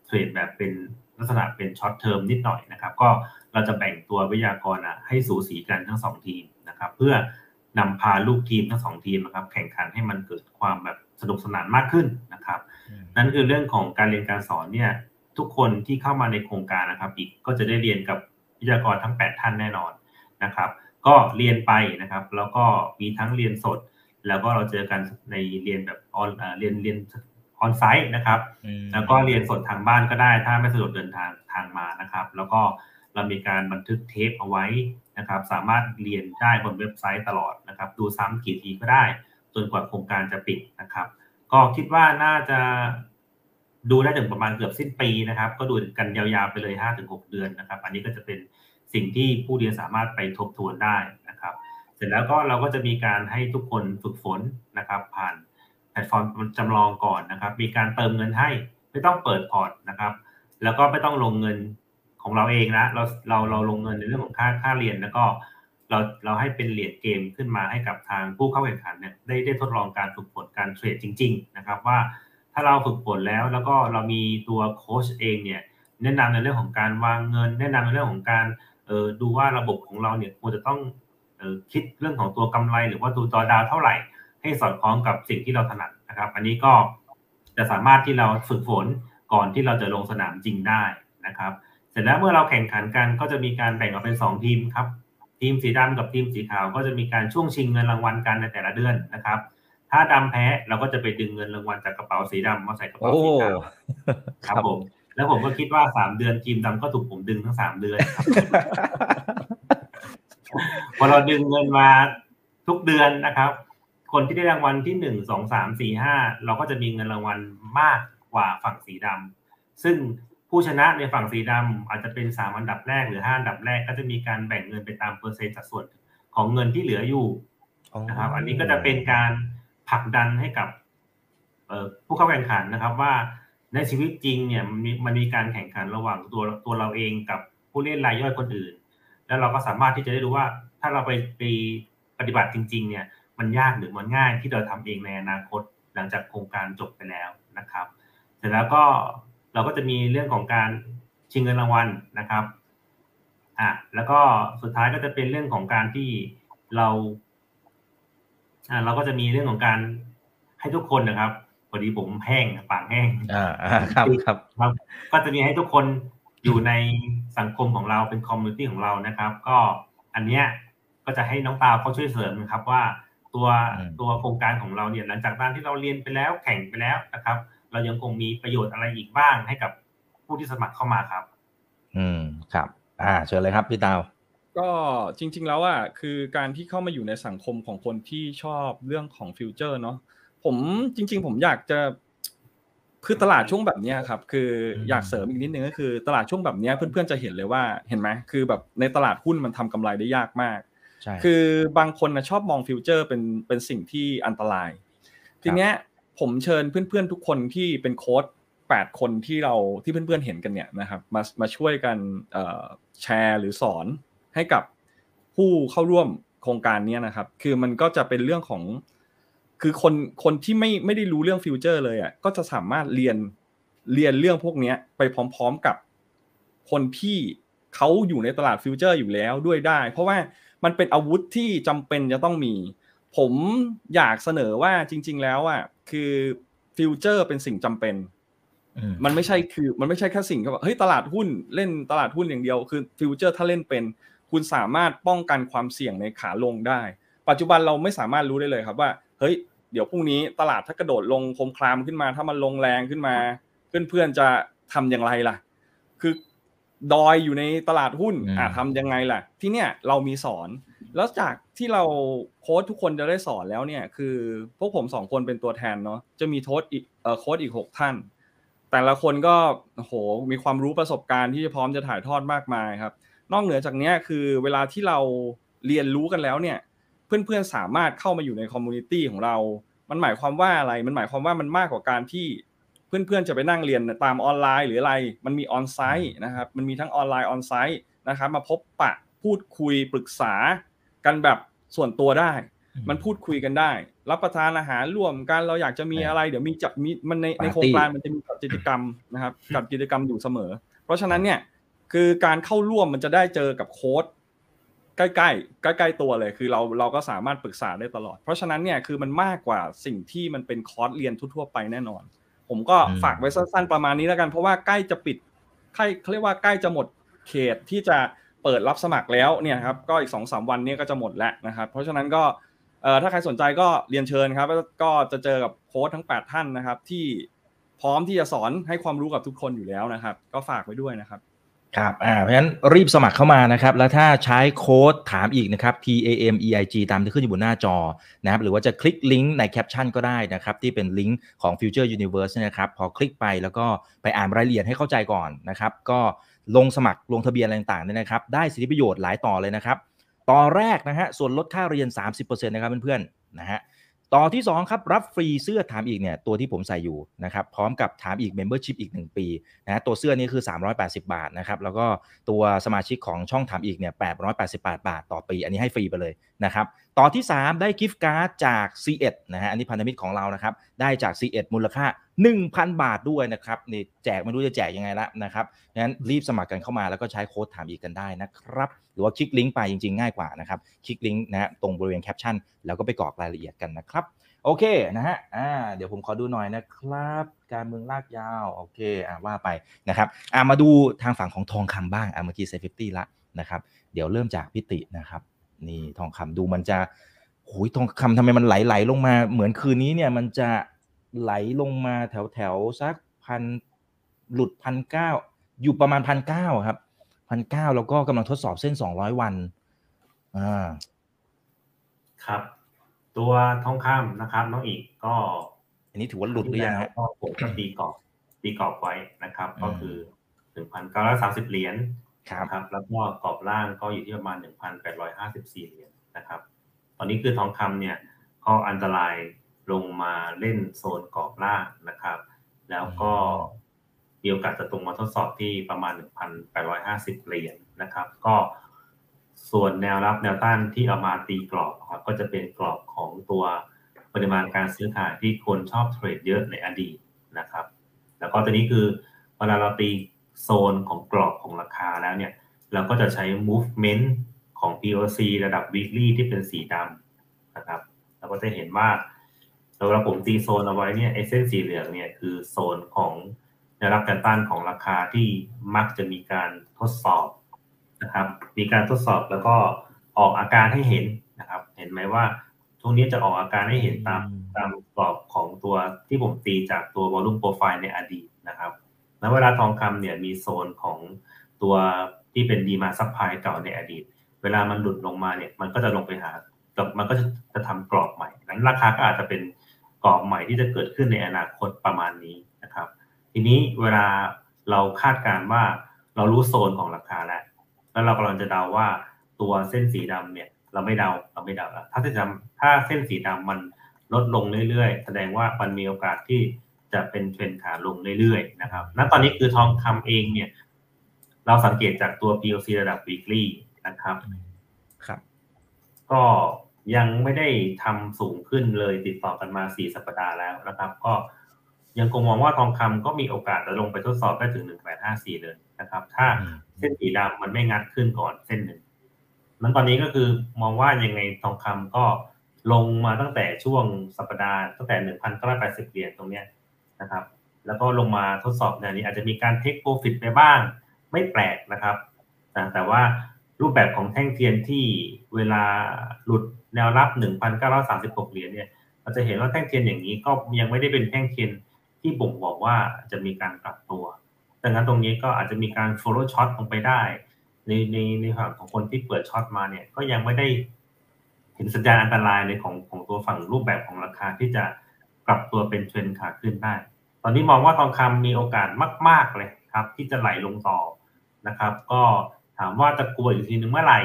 เทรดแบบเป็นลักษณะเป็น short term นิดหน่อยนะครับ ก็ เราจะแบ่งตัววิทยากรอะให้สูสีกันทั้งสองทีมนะครับ เพื่อนำพาลูกทีมทั้งสองทีมนะครับ แข่งขันให้มันเกิดความแบบสนุกสนานมากขึ้นนะครับ นั่นคือเรื่องของการเรียนการสอนเนี่ยทุกคนที่เข้ามาในโครงการนะครับ อีกก็จะได้เรียนกับวิทยากรทั้ง 8 ท่านแน่นอนนะครับ ก็เรียนไปนะครับ แล้วก็มีทั้งเรียนสด แล้วก็เราเจอกันในเรียนแบบออนเอ่อเรียนเรียนออนไซต์นะครับ แล้วก็เรียนสดทางบ้านก็ได้ ถ้าไม่สะดวกเดินทางทางมานะครับ แล้วก็ เรามีการบันทึกเทปเอาไว้นะครับ สามารถเรียนได้บนเว็บไซต์ตลอดนะครับ ดูซ้ำกี่ทีก็ได้จนกว่าโครงการจะปิดนะครับ ก็คิดว่าน่าจะดูได้ถึงประมาณเกือบสิ้นปีนะครับ ก็ดูกันยาวๆไปเลย 5-6 เดือนนะครับ อันนี้ก็จะเป็นสิ่งที่ผู้เรียนสามารถไปทบทวนได้นะครับ เสร็จแล้วก็เราก็จะมีการให้ทุกคนฝึกฝนนะครับ ผ่านแพลตฟอร์มจำลองก่อนนะครับ มีการเติมเงินให้ไม่ต้องเปิดพอร์ตนะครับ แล้วก็ไม่ต้องลงเงิน ของเราเองนะเราเราเราลงเงินในเรื่องของค่าค่าเรียนแล้วก็เราเราให้เป็นเหรียญเกมขึ้นมาให้กับทางผู้เข้าแข่งขันเนี่ยได้ได้ทดลองการฝึกฝนการเทรดจริง ๆ นะครับ ว่าถ้าเราฝึกฝนแล้วแล้วก็เรามีตัวโค้ชเองเนี่ยแนะนำในเรื่องของการวางเงิน แนะนำในเรื่องของการเออดูว่าระบบของเราเนี่ยควรจะต้องเออคิดเรื่องของตัวกำไร หรือว่าตัวจอดาวเท่าไหร่ ให้สอดคล้องกับสิ่งที่เราถนัดนะครับ อันนี้ก็จะสามารถที่เราฝึกฝนก่อนที่เราจะลงสนามจริงได้นะครับ สร็จแล้วเมื่อเราแข่งขันกันก็จะมีการแบ่งออกเป็น 2 ทีมครับ ทีมสีดำกับทีมสีขาว ก็จะมีการช่วงชิงเงินรางวัลกันในแต่ละเดือนนะครับ ถ้าดำแพ้เราก็จะไปดึงเงินรางวัลจากกระเป๋าสีดำมาใส่กระเป๋าสีขาวครับผม แล้วผมก็คิดว่าสามเดือนทีมดำก็ถูกผมดึงทั้งสามเดือนครับพอเราดึงเงินมาทุกเดือนนะครับ คนที่ได้รางวัลที่หนึ่งสองสามสี่ห้าเราก็จะมีเงินรางวัลมากกว่าฝั่งสีดำซึ่ง ผู้ชนะในฝั่งสีดำอาจจะเป็นสามอันดับแรกหรือห้าอันดับแรกก็จะมีการแบ่งเงินไปตามเปอร์เซ็นต์สัดส่วนของเงินที่เหลืออยู่นะครับ อันนี้ก็จะเป็นการผลักดันให้กับผู้เข้าแข่งขันนะครับ ว่าในชีวิตจริงเนี่ยมันมีมันมีการแข่งขันระหว่างตัวตัวเราเองกับผู้เล่นรายย่อยคนอื่น แล้วเราก็สามารถที่จะได้รู้ว่าถ้าเราไปไปปฏิบัติจริง ๆ เนี่ยมันยากหรือมันง่ายที่เราทำเองในอนาคตหลังจากโครงการจบไปแล้วนะครับ เสร็จแล้วก็ เราก็จะมีเรื่องของการชิงเงินรางวัลนะครับอะแล้วก็สุดท้ายก็จะเป็นเรื่องของการที่เราอ่าเราก็จะมีเรื่องของการให้ทุกคนนะครับพอดีผมแห้งปากแห้งอ่าครับครับครับ ก็จะมีให้ทุกคนอยู่ในสังคมของเราเป็น community ของเรานะครับ ก็อันเนี้ยก็จะให้น้องตาเขาช่วยเสริมนะครับว่าตัวตัวโครงการของเราเนี่ยหลังจากการที่เราเรียนไปแล้วแข่งไปแล้วนะครับ เรายังคงมีประโยชน์อะไรอีกบ้างให้กับผู้ที่สมัครเข้ามาครับ อืมครับ อ่าเชิญเลยครับพี่ตาวก็จริง ๆ แล้วอะคือการที่เข้ามาอยู่ในสังคมของคนที่ชอบเรื่องของ future เนาะผมจริง ๆ ผมอยากจะคือตลาดช่วงแบบนี้ครับคืออยากเสริมอีกนิดนึงก็คือ ตลาดช่วงแบบนี้เพื่อนๆจะเห็นเลยว่าเห็นไหมคือแบบในตลาดหุ้นมันทำกำไรได้ยากมากคือบางคนนะชอบมอง future เป็นเป็นสิ่งที่อันตราย ทีเนี้ย ผมเชิญเพื่อนๆทุกคนที่เป็นโค้ชแปดคนที่เราที่เพื่อนๆเห็นกันเนี่ยนะครับมามาช่วยกันแชร์หรือสอนให้กับผู้เข้าร่วมโครงการนี้นะครับ คือมันก็จะเป็นเรื่องของคือคนคนที่ไม่ไม่ได้รู้เรื่อง future เลยอะก็จะสามารถเรียนเรียนเรื่องพวกนี้ไปพร้อมๆกับคนที่เขาอยู่ในตลาด future อยู่แล้วด้วยได้ เพราะว่ามันเป็นอาวุธที่จำเป็นจะต้องมี ผมอยากเสนอว่าจริง ๆ แล้วอะ คือ future เป็นสิ่งจำเป็นมันไม่ใช่คือมันไม่ใช่แค่สิ่งที่ว่าเฮ้ยตลาดหุ้นเล่นตลาดหุ้นอย่างเดียวคือ future ถ้าเล่นเป็น คุณสามารถป้องกันความเสี่ยงในขาลงได้ ปัจจุบันเราไม่สามารถรู้ได้เลยครับว่าเฮ้ยเดี๋ยวพรุ่งนี้ตลาดถ้ากระโดดลงโครมครามขึ้นมา ถ้ามันลงแรงขึ้นมา เพื่อนๆจะทำอย่างไรล่ะ คือดอยอยู่ในตลาดหุ้นอ่าทำยังไงล่ะ ที่เนี้ยเรามีสอน แล้วจากที่เราโค้ชทุกคนจะได้สอนแล้วเนี่ย คือพวกผมสองคนเป็นตัวแทนเนาะจะมีโค้ชอีกโค้ชอีกหกท่าน แต่ละคนก็โหมีความรู้ประสบการณ์ที่จะพร้อมจะถ่ายทอดมากมายครับ นอกเหนือจากนี้คือเวลาที่เราเรียนรู้กันแล้วเนี่ย เพื่อนๆสามารถเข้ามาอยู่ใน community ของเรา มันหมายความว่าอะไรมันหมายความว่ามันมากกว่าการที่เพื่อนๆจะไปนั่งเรียนตามออนไลน์หรืออะไร มันมี on-site นะครับ มันมีทั้งออนไลน์ on-siteนะครับ มาพบปะพูดคุยปรึกษา กันแบบส่วนตัวได้ มันพูดคุยกันได้ รับประทานอาหารร่วมกันเราอยากจะมีอะไร เดี๋ยวมีจัดมีมันในในโครงการมันจะมีกิจกรรมนะครับกับกิจกรรมอยู่เสมอ เพราะฉะนั้นเนี่ยคือการเข้าร่วมมันจะได้เจอกับโค้ดใกล้ๆใกล้ๆตัวเลยคือเราเราก็สามารถปรึกษาได้ตลอด เพราะฉะนั้นเนี่ยคือมันมากกว่าสิ่งที่มันเป็นคอร์สเรียนทั่วๆไปแน่นอน ผมก็ฝากไว้สั้นๆประมาณนี้แล้วกัน เพราะว่าใกล้จะปิดใกล้เขาเรียกว่าใกล้จะหมดเขตที่จะ เปิดรับสมัครแล้วเนี่ยครับก็อีกสองสามวันนี้ก็จะหมดแล้วนะครับ เพราะฉะนั้นก็เอ่อถ้าใครสนใจก็เรียนเชิญครับก็จะเจอกับโค้ชทั้ง 8 ท่านนะครับ ที่พร้อมที่จะสอนให้ความรู้กับทุกคนอยู่แล้วนะครับ ก็ฝากไว้ด้วยนะครับครับอ่าเพราะฉะนั้นรีบสมัครเข้ามานะครับ แล้วถ้าใช้โค้ดถามอีกนะครับ T A M E I G ตามที่ขึ้นอยู่บนหน้าจอนะครับ หรือว่าจะคลิกลิงก์ในแคปชั่นก็ได้นะครับ ที่เป็นลิงก์ของ Future Universe นะครับ พอคลิกไปแล้วก็ไปอ่านรายละเอียดให้เข้าใจก่อนนะครับ ก็ ลงสมัครลงทะเบียนอะไรต่างๆเนี่ยนะครับ ได้สิทธิประโยชน์หลายต่อเลยนะครับ ต่อแรกนะฮะส่วนลดค่าเรียน 30%นะครับเพื่อนๆนะฮะต่อที่ 2 ครับ รับฟรีเสื้อถามอีกเนี่ยตัวที่ผมใส่อยู่นะครับพร้อมกับถามอีก Membership อีก 1 ปีนะตัวเสื้อนี้คือ 380 บาทนะครับแล้วก็ตัวสมาชิกของช่องถามอีกเนี่ย888 บาทต่อปี อันนี้ให้ฟรีไปเลยนะครับ ต่อที่ 3 ได้กิฟต์การ์ดจาก C1 นะฮะอันนี้พันธมิตรของเรานะครับ ได้จาก C1 มูลค่า 1,000 บาทด้วยนะครับนี่แจกไม่รู้จะแจกยังไงละนะครับงั้นรีบสมัครกันเข้ามาแล้วก็ใช้โค้ดถามอีกกันได้นะครับ หรือว่าคลิกลิงก์ไปจริงๆ ง่ายกว่านะครับ คลิกลิงก์นะฮะตรงบริเวณแคปชั่นแล้วก็ไปกรอกรายละเอียดกันนะครับ โอเคนะฮะอ่าเดี๋ยวผมขอดูหน่อยนะครับ การเมืองลากยาวโอเคอ่าว่าไปนะครับอ่ามาดูทางฝั่งของทองคำบ้างอ่าเมื่อกี้ SET fifty ละนะครับเดี๋ยวเริ่มจากพี่ตินะครับ นี่ทองคำดูมันจะโอ้ยทองคำทำไมมันไหลๆลงมา เหมือนคืนนี้เนี่ยมันจะไหลลงมาแถวแถวๆสักพันหลุดพันเก้าอยู่ประมาณพันเก้าครับพันเก้าแล้วก็กำลังทดสอบเส้นสองร้อยวันอ่าครับ ตัวทองคำนะครับน้องอีกก็ อันนี้ถือว่าหลุดหรือยังฮะก็ผมก็ตีกรอบตีกรอบไว้นะครับอืมก็คือหนึ่งพันเก้าร้อยสามสิบเหรียญครับ นะครับแล้วก็กรอบล่างก็อยู่ที่ประมาณหนึ่งพันแปดร้อยห้าสิบสี่เหรียญนะครับ ตอนนี้คือทองคำเนี่ยก็อันตรายลงมาเล่นโซนกรอบล่างนะครับ แล้วก็มีโอกาสจะตรงมาทดสอบที่ประมาณ 1,850 เหรียญนะครับ ก็ส่วนแนวรับแนวต้านที่เอามาตีกรอบครับก็จะเป็นกรอบของตัวปริมาณการซื้อขายที่คนชอบเทรดเยอะในอดีตนะครับ แล้วก็ตัวนี้คือเวลาเราตี โซนของกรอบของราคาแล้วเนี่ย เราก็จะใช้ movement ของ POC ระดับ weekly ที่เป็นสีดำนะครับ เราก็จะเห็นว่าเวลาผมตีโซนเอาไว้เนี่ยไอ้เส้นสีเหลืองเนี่ยคือโซนของแนวรับการต้านของราคาที่มักจะมีการทดสอบนะครับ มีการทดสอบแล้วก็ออกอาการให้เห็นนะครับ เห็นไหมว่าช่วงนี้จะออกอาการให้เห็นตามอืมตามกรอบของตัวที่ผมตีจากตัว volume profile ในอดีตนะครับ แล้วเวลาทองคำเนี่ยมีโซนของตัวที่เป็น demand supply เก่าในอดีต เวลามันหลุดลงมาเนี่ยมันก็จะลงไปหากับมันก็จะจะทำกรอบใหม่นั้นราคาก็อาจจะเป็นกรอบใหม่ที่จะเกิดขึ้นในอนาคตประมาณนี้นะครับ ทีนี้เวลาเราคาดการณ์ว่าเรารู้โซนของราคาแล้วแล้วเรากำลังจะเดาว่าตัวเส้นสีดำเนี่ย เราไม่เดาเราไม่เดาแล้วถ้าเส้นสีดำถ้าเส้นสีดำมันลดลงเรื่อยๆ แสดงว่ามันมีโอกาสที่ จะเป็นเทรนขาลงเรื่อยๆนะครับณตอนนี้คือทองคำเองเนี่ย เราสังเกตจากตัว POC ระดับ weekly นะครับครับ ก็ยังไม่ได้ทำสูงขึ้นเลยติดต่อกันมา4สัปดาห์แล้วนะครับ ก็ยังคงมองว่าทองคำก็มีโอกาสจะลงไปทดสอบได้ถึง1854เลยนะครับ ถ้าอืมเส้นสีดำมันไม่งัดขึ้นก่อนเส้นหนึ่งนั้นตอนนี้ก็คือมองว่ายังไงทองคำก็ลงมาตั้งแต่ช่วงสัปดาห์ตั้งแต่1,980เหรียญตรงเนี้ย นะครับ แล้วก็ลงมาทดสอบแนวนี้อาจจะมีการ take profit ไปบ้าง ไม่แปลกนะครับแต่แต่ว่ารูปแบบของแท่งเทียนที่เวลาหลุดแนวรับ 1,936 เหรียญเนี่ยเราจะเห็นว่าแท่งเทียนอย่างนี้ก็ยังไม่ได้เป็นแท่งเทียนที่บ่งบอกว่าจะมีการกลับตัว ดังนั้นตรงนี้ก็อาจจะมีการ follow short ลงไปได้ ในในในฝั่งของคนที่เปิด short มาเนี่ยก็ยังไม่ได้เห็นสัญญาณอันตรายในของของตัวฝั่งรูปแบบของราคาที่จะ กลับตัวเป็นเทรนขาขึ้นได้ ตอนนี้มองว่าทองคำมีโอกาสมาก ๆเลยครับ ที่จะไหลลงต่อนะครับ ก็ถามว่าจะกลัวอีกทีหนึ่งเมื่อไหร่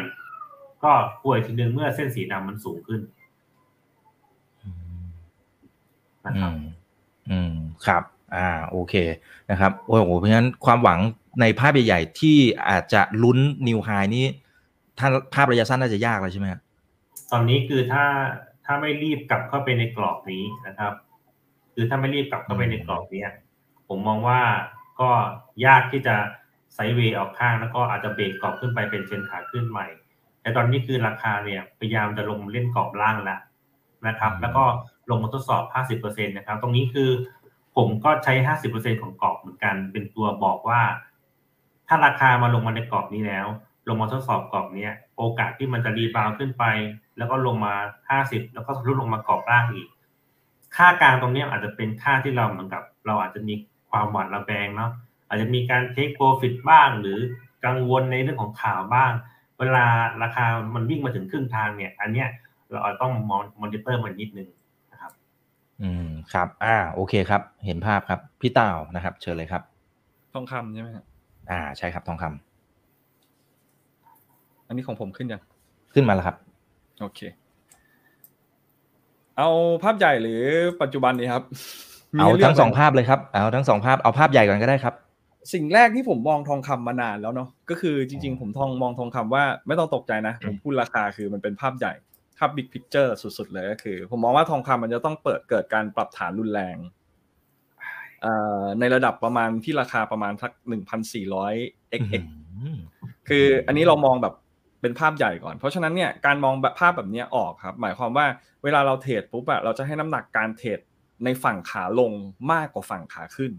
ก็กลัวอีกทีหนึ่งเมื่อเส้นสีดำมันสูงขึ้นอืมนะคอืรับมอืมครับ อ่า โอเค นะครับ โอ้โห เพราะฉะนั้นความหวังในภาพใหญ่ๆที่อาจจะลุ้นนิวไฮนี้ ถ้าภาพระยะสั้นน่าจะยากเลยใช่ไหมครับตอนนี้คือถ้าถ้าไม่รีบกลับเข้าไปในกรอบนี้นะครับ คือถ้าไม่รีบกลับเข้าไปในกรอบเนี้ยผมมองว่าก็ยากที่จะไซด์เวย์ออกข้างแล้วก็อาจจะเบรกกรอบขึ้นไปเป็นเทรนขาขึ้นใหม่ แต่ตอนนี้คือราคาเนี่ยพยายามจะลงเล่นกรอบล่างแล้วนะครับ แล้วก็ลงมาทดสอบ 50%นะครับ ตรงนี้คือผมก็ใช้ 50%ของกรอบเหมือนกัน เป็นตัวบอกว่า ถ้าราคามาลงมาในกรอบนี้แล้ว ลงมาทดสอบกรอบเนี้ยโอกาสที่มันจะ rebound ขึ้นไป แล้วก็ลงมา 50 แล้วก็ทะลุลงมากรอบล่างอีก ค่ากลางตรงเนี้ยอาจจะเป็นค่าที่เราเหมือนกับ เราอาจจะมีความหวาดระแวงเนาะอาจจะมีการ take profit บ้าง หรือกังวลในเรื่องของข่าวบ้าง เวลาราคามันวิ่งมาถึงครึ่งทางเนี่ย อันเนี้ยเราอาจต้องมอนมอนิเตอร์มันนิดนึงนะครับ อืมครับ อ่า โอเคครับ เห็นภาพครับพี่เต่านะครับ เชิญเลยครับ ทองคำใช่ไหมครับอ่าใช่ครับทองคำอันนี้ของผมขึ้นยัง ขึ้นมาแล้วครับ โอเค เอาภาพใหญ่หรือปัจจุบันนี้ครับมีเอาให้ลืกทั้งสองไหมภาพเลยครับเอาทั้งสองภาพเอาภาพใหญ่ก่อนก็ได้ครับ สิ่งแรกที่ผมมองทองคำมานานแล้วเนาะก็คือจริง ๆ ผมทองมองทองคำว่าไม่ต้องตกใจนะ ผมพูดราคาคือมันเป็นภาพใหญ่ภาพ big picture สุดๆเลยก็คือ ผมมองว่าทองคำมันจะต้องเปิดเกิดการปรับฐานรุนแรงในระดับประมาณที่ราคาประมาณสักหนึ่งพันสี่ร้อย xx คืออันนี้เรามองแบบ เป็นภาพใหญ่ก่อน เพราะฉะนั้นเนี่ยการมองแบบภาพแบบนี้ออกครับ หมายความว่าเวลาเราเทรดปุ๊บอะเราจะให้น้ำหนักการเทรดในฝั่งขาลงมากกว่าฝั่งขาขึ้น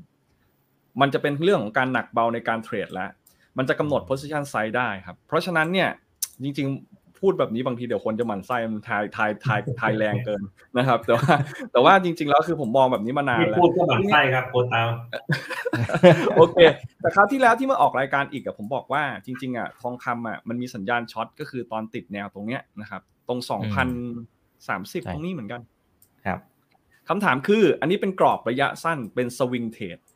มันจะเป็นเรื่องของการหนักเบาในการเทรดแล้ว มันจะกำหนด position size ได้ครับ เพราะฉะนั้นเนี่ยจริง พูดแบบนี้บางทีเดี๋ยวคนจะหมั่นไส้มันทายทายทายทายแรงเกินนะครับ แต่ว่าแต่ว่าจริง ๆ แล้วคือผมมองแบบนี้มานานแล้วพูดก็หมั่นไส้ครับโคตาโอเค แต่คราวที่แล้วที่มาออกรายการอีกอะผมบอกว่าจริง ๆอะทองคำอะมันมีสัญญาณช็อตก็คือตอนติดแนวตรงเนี้ยนะครับ ตรงสองพันสามสิบตรงนี้เหมือนกัน ครับคำถามคือ อันนี้เป็นกรอบระยะสั้นเป็นสวิงเทรดเ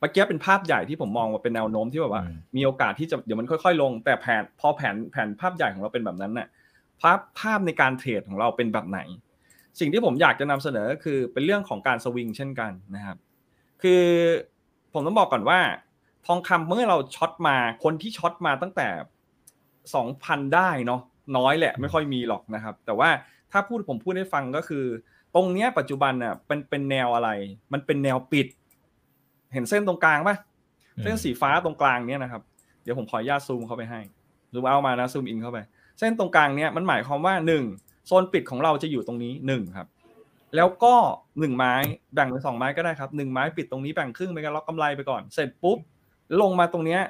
มื่อกี้เป็นภาพใหญ่ที่ผมมองว่าเป็นแนวโน้มที่แบบว่า มีโอกาสที่จะเดี๋ยวมันค่อย ๆ ลง แต่แผนพอแผนแผนภาพใหญ่ของเราเป็นแบบนั้นน่ะภาพภาพในการเทรดของเราเป็นแบบไหน สิ่งที่ผมอยากจะนำเสนอก็คือเป็นเรื่องของการสวิงเช่นกันนะครับ คือผมต้องบอกก่อนว่า ทองคำเมื่อเราช็อตมาคนที่ช็อตมาตั้งแต่สองพันได้เนาะน้อยแหละไม่ค่อยมีหรอกนะครับ แต่ว่าถ้าพูดผมพูดให้ฟังก็คือ ตรงเนี้ยปัจจุบันน่ะเป็นเป็นแนวอะไร มันเป็นแนวปิด เห็นเส้นตรงกลางปะเส้นสีฟ้าตรงกลางเนี้ยนะครับ เดี๋ยวผมขออนุญาตซูมเข้าไปให้ซูมเอามานะซูมอินเข้าไป เส้นตรงกลางเนี้ยมันหมายความว่าหนึ่งโซนปิดของเราจะอยู่ตรงนี้หนึ่งครับ แล้วก็หนึ่งไม้แบ่งเป็นสองไม้ก็ได้ครับหนึ่งไม้ปิดตรงนี้แบ่งครึ่งไปกันล็อกกำไรไปก่อนเสร็จปุ๊บลงมาตรงเนี้ย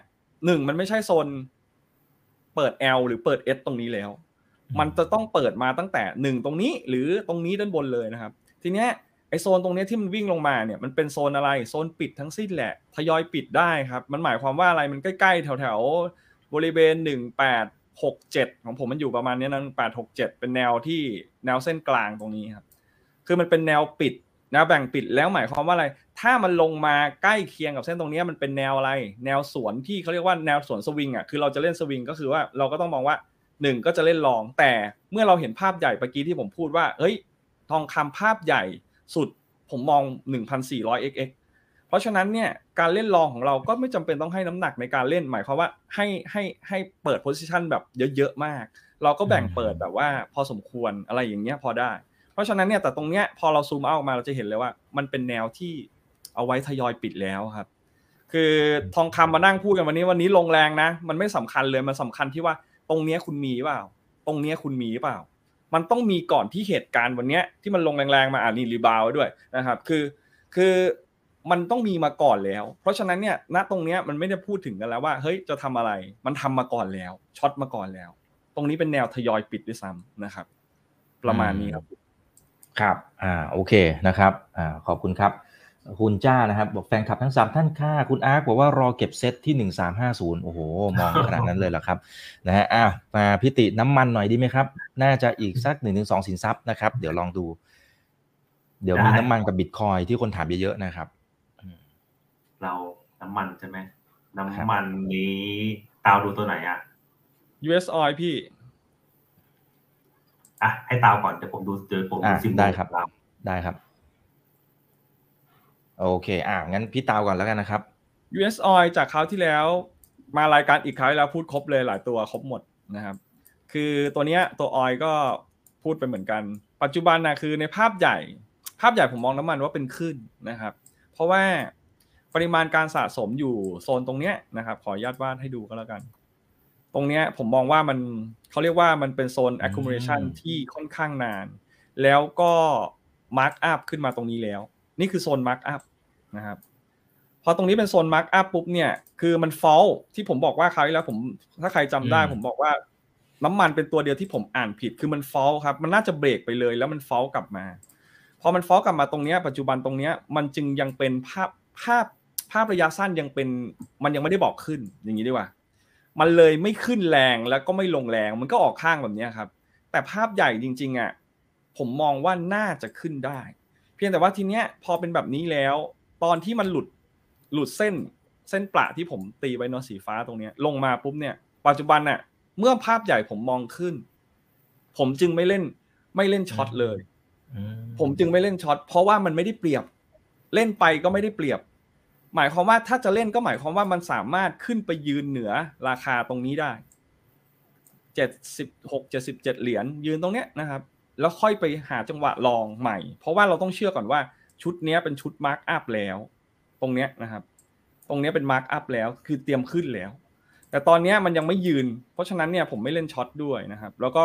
หนึ่งมันไม่ใช่โซนเปิด L หรือเปิด S ตรงนี้แล้ว มันจะต้องเปิดมาตั้งแต่หนึ่งตรงนี้หรือตรงนี้ด้านบนเลยนะครับ ทีเนี้ย ไอโซนตรงนี้ที่มันวิ่งลงมาเนี่ยมันเป็นโซนอะไรโซนปิดทั้งสิ้นแหละทยอยปิดได้ครับ มันหมายความว่าอะไรมันใกล้ๆ แถวๆบริเวณหนึ่งแปดหกเจ็ดของผมมันอยู่ประมาณนี้นั้นแปดหกเจ็ดเป็นแนวที่แนวเส้นกลางตรงนี้ครับ คือมันเป็นแนวปิดแนวแบ่งปิดแล้วหมายความว่าอะไร ถ้ามันลงมาใกล้เคียงกับเส้นตรงนี้มันเป็นแนวอะไร แนวสวนที่เขาเรียกว่าแนวสวนสวิงอะคือเราจะเล่นสวิงก็คือว่าเราก็ต้องมองว่าหนึ่งก็จะเล่นลองแต่เมื่อเราเห็นภาพใหญ่เมื่อกี้ที่ผมพูดว่าเฮ้ยทองคำภาพใหญ่ สุดผมมอง 1,400 xx เพราะฉะนั้นเนี่ยการเล่นรองของเราก็ไม่จำเป็นต้องให้น้ำหนักในการเล่นหมายความว่าให้ให้ให้เปิดโพซิชันแบบเยอะๆมาก เราก็แบ่งเปิดแบบว่าพอสมควรอะไรอย่างเงี้ยพอได้ เพราะฉะนั้นเนี่ยแต่ตรงเนี้ยพอเราซูมเอาออกมาเราจะเห็นเลยว่า มันเป็นแนวที่เอาไว้ทยอยปิดแล้วครับ คือทองคำมานั่งพูดกันวันนี้วันนี้ลงแรงนะ มันไม่สำคัญเลยมันสำคัญที่ว่าตรงเนี้ยคุณมีเปล่า ตรงเนี้ยคุณมีเปล่า มันต้องมีก่อนที่เหตุการณ์วันนี้ที่มันลงแรงๆมาอ่านี่ rebound ด้วยนะครับ คือคือมันต้องมีมาก่อนแล้ว เพราะฉะนั้นเนี่ยณตรงเนี้ยมันไม่ได้พูดถึงกันแล้วว่าเฮ้ยจะทำอะไร มันทำมาก่อนแล้ว short มาก่อนแล้ว ตรงนี้เป็นแนวทยอยปิดด้วยซ้ำนะครับ ประมาณนี้ครับ ครับ อ่า โอเคนะครับ อ่า ขอบคุณครับ คุณจ้านะครับ บอกแฟนคลับทั้งสามท่านค่า คุณอาร์คบอกว่ารอเก็บเซตที่หนึ่งสามห้าศูนย์โอ้โห มองขนาดนั้นเลยเหรอครับนะฮะอ่ามาพิติน้ำมันหน่อยดีไหมครับ น่าจะอีกสักหนึ่งถึงสองสินทรัพย์นะครับ เดี๋ยวลองดู เดี๋ยวมีน้ำมันกับบิตคอยที่คนถามเยอะๆนะครับ เราน้ำมันใช่ไหมน้ำมันนี้ตาวดูตัวไหนอะ US oil พี่อะให้ตาวก่อนเดี๋ยวผมดูเจอผมดูซิมได้ครับได้ครับ โอเค อ่างั้นพี่ตาวก่อนแล้วกันนะครับ US oil จากคราวที่แล้ว มารายการอีกครั้งแล้วพูดครบเลยหลายตัวครบหมดนะครับ คือตัวเนี้ยตัวออยก็พูดไปเหมือนกัน ปัจจุบันนะคือในภาพใหญ่ ภาพใหญ่ผมมองน้ำมันว่าเป็นขึ้นนะครับ เพราะว่าปริมาณการสะสมอยู่โซนตรงเนี้ยนะครับ ขออนุญาตวาดให้ดูก็แล้วกัน ตรงเนี้ยผมมองว่ามันเขาเรียกว่ามันเป็นโซน accumulation ที่ค่อนข้างนาน แล้วก็ mark up ขึ้นมาตรงนี้แล้ว นี่คือโซน mark up นะครับพอตรงนี้เป็นโซน mark up ปุ๊บเนี่ยคือมัน fall ที่ผมบอกว่าคราวที่แล้วผมถ้าใครจำได้ผมบอกว่าน้ำมันเป็นตัวเดียวที่ผมอ่านผิดคือมัน fall ครับ มันน่าจะเบรกไปเลยแล้วมัน fall กลับมาพอมัน fall กลับมาตรงนี้ปัจจุบันตรงนี้มันจึงยังเป็นภาพภาพภาพระยะสั้นยังเป็นมันยังไม่ได้บอกขึ้นอย่างนี้ดีกว่า มันเลยไม่ขึ้นแรงแล้วก็ไม่ลงแรง มันก็ออกข้างแบบนี้ครับ แต่ภาพใหญ่จริง ๆอะผมมองว่าน่าจะขึ้นได้ เพียงแต่ว่าทีเนี้ยพอเป็นแบบนี้แล้ว ตอนที่มันหลุดหลุดเส้นเส้นประที่ผมตีไว้นอสีฟ้าตรงเนี้ย ลงมาปุ๊บเนี่ย ปัจจุบันน่ะ เมื่อภาพใหญ่ผมมองขึ้น ผมจึงไม่เล่นไม่เล่นช็อตเลยผมจึงไม่เล่นช็อตเพราะว่ามันไม่ได้เปรียบ เล่นไปก็ไม่ได้เปรียบ หมายความว่าถ้าจะเล่นก็หมายความว่ามันสามารถขึ้นไปยืนเหนือราคาตรงนี้ได้เจ็ดสิบหกเจ็ดสิบเจ็ดเหรียญยืนตรงเนี้ยนะครับ แล้วค่อยไปหาจังหวะลองใหม่ เพราะว่าเราต้องเชื่อก่อนว่า ชุดนี้เป็นชุด mark up แล้ว ตรงเนี้ยนะครับ ตรงเนี้ยเป็น mark up แล้ว คือเตรียมขึ้นแล้ว แต่ตอนเนี้ยมันยังไม่ยืน เพราะฉะนั้นเนี่ยผมไม่เล่น short ด้วยนะครับ แล้วก็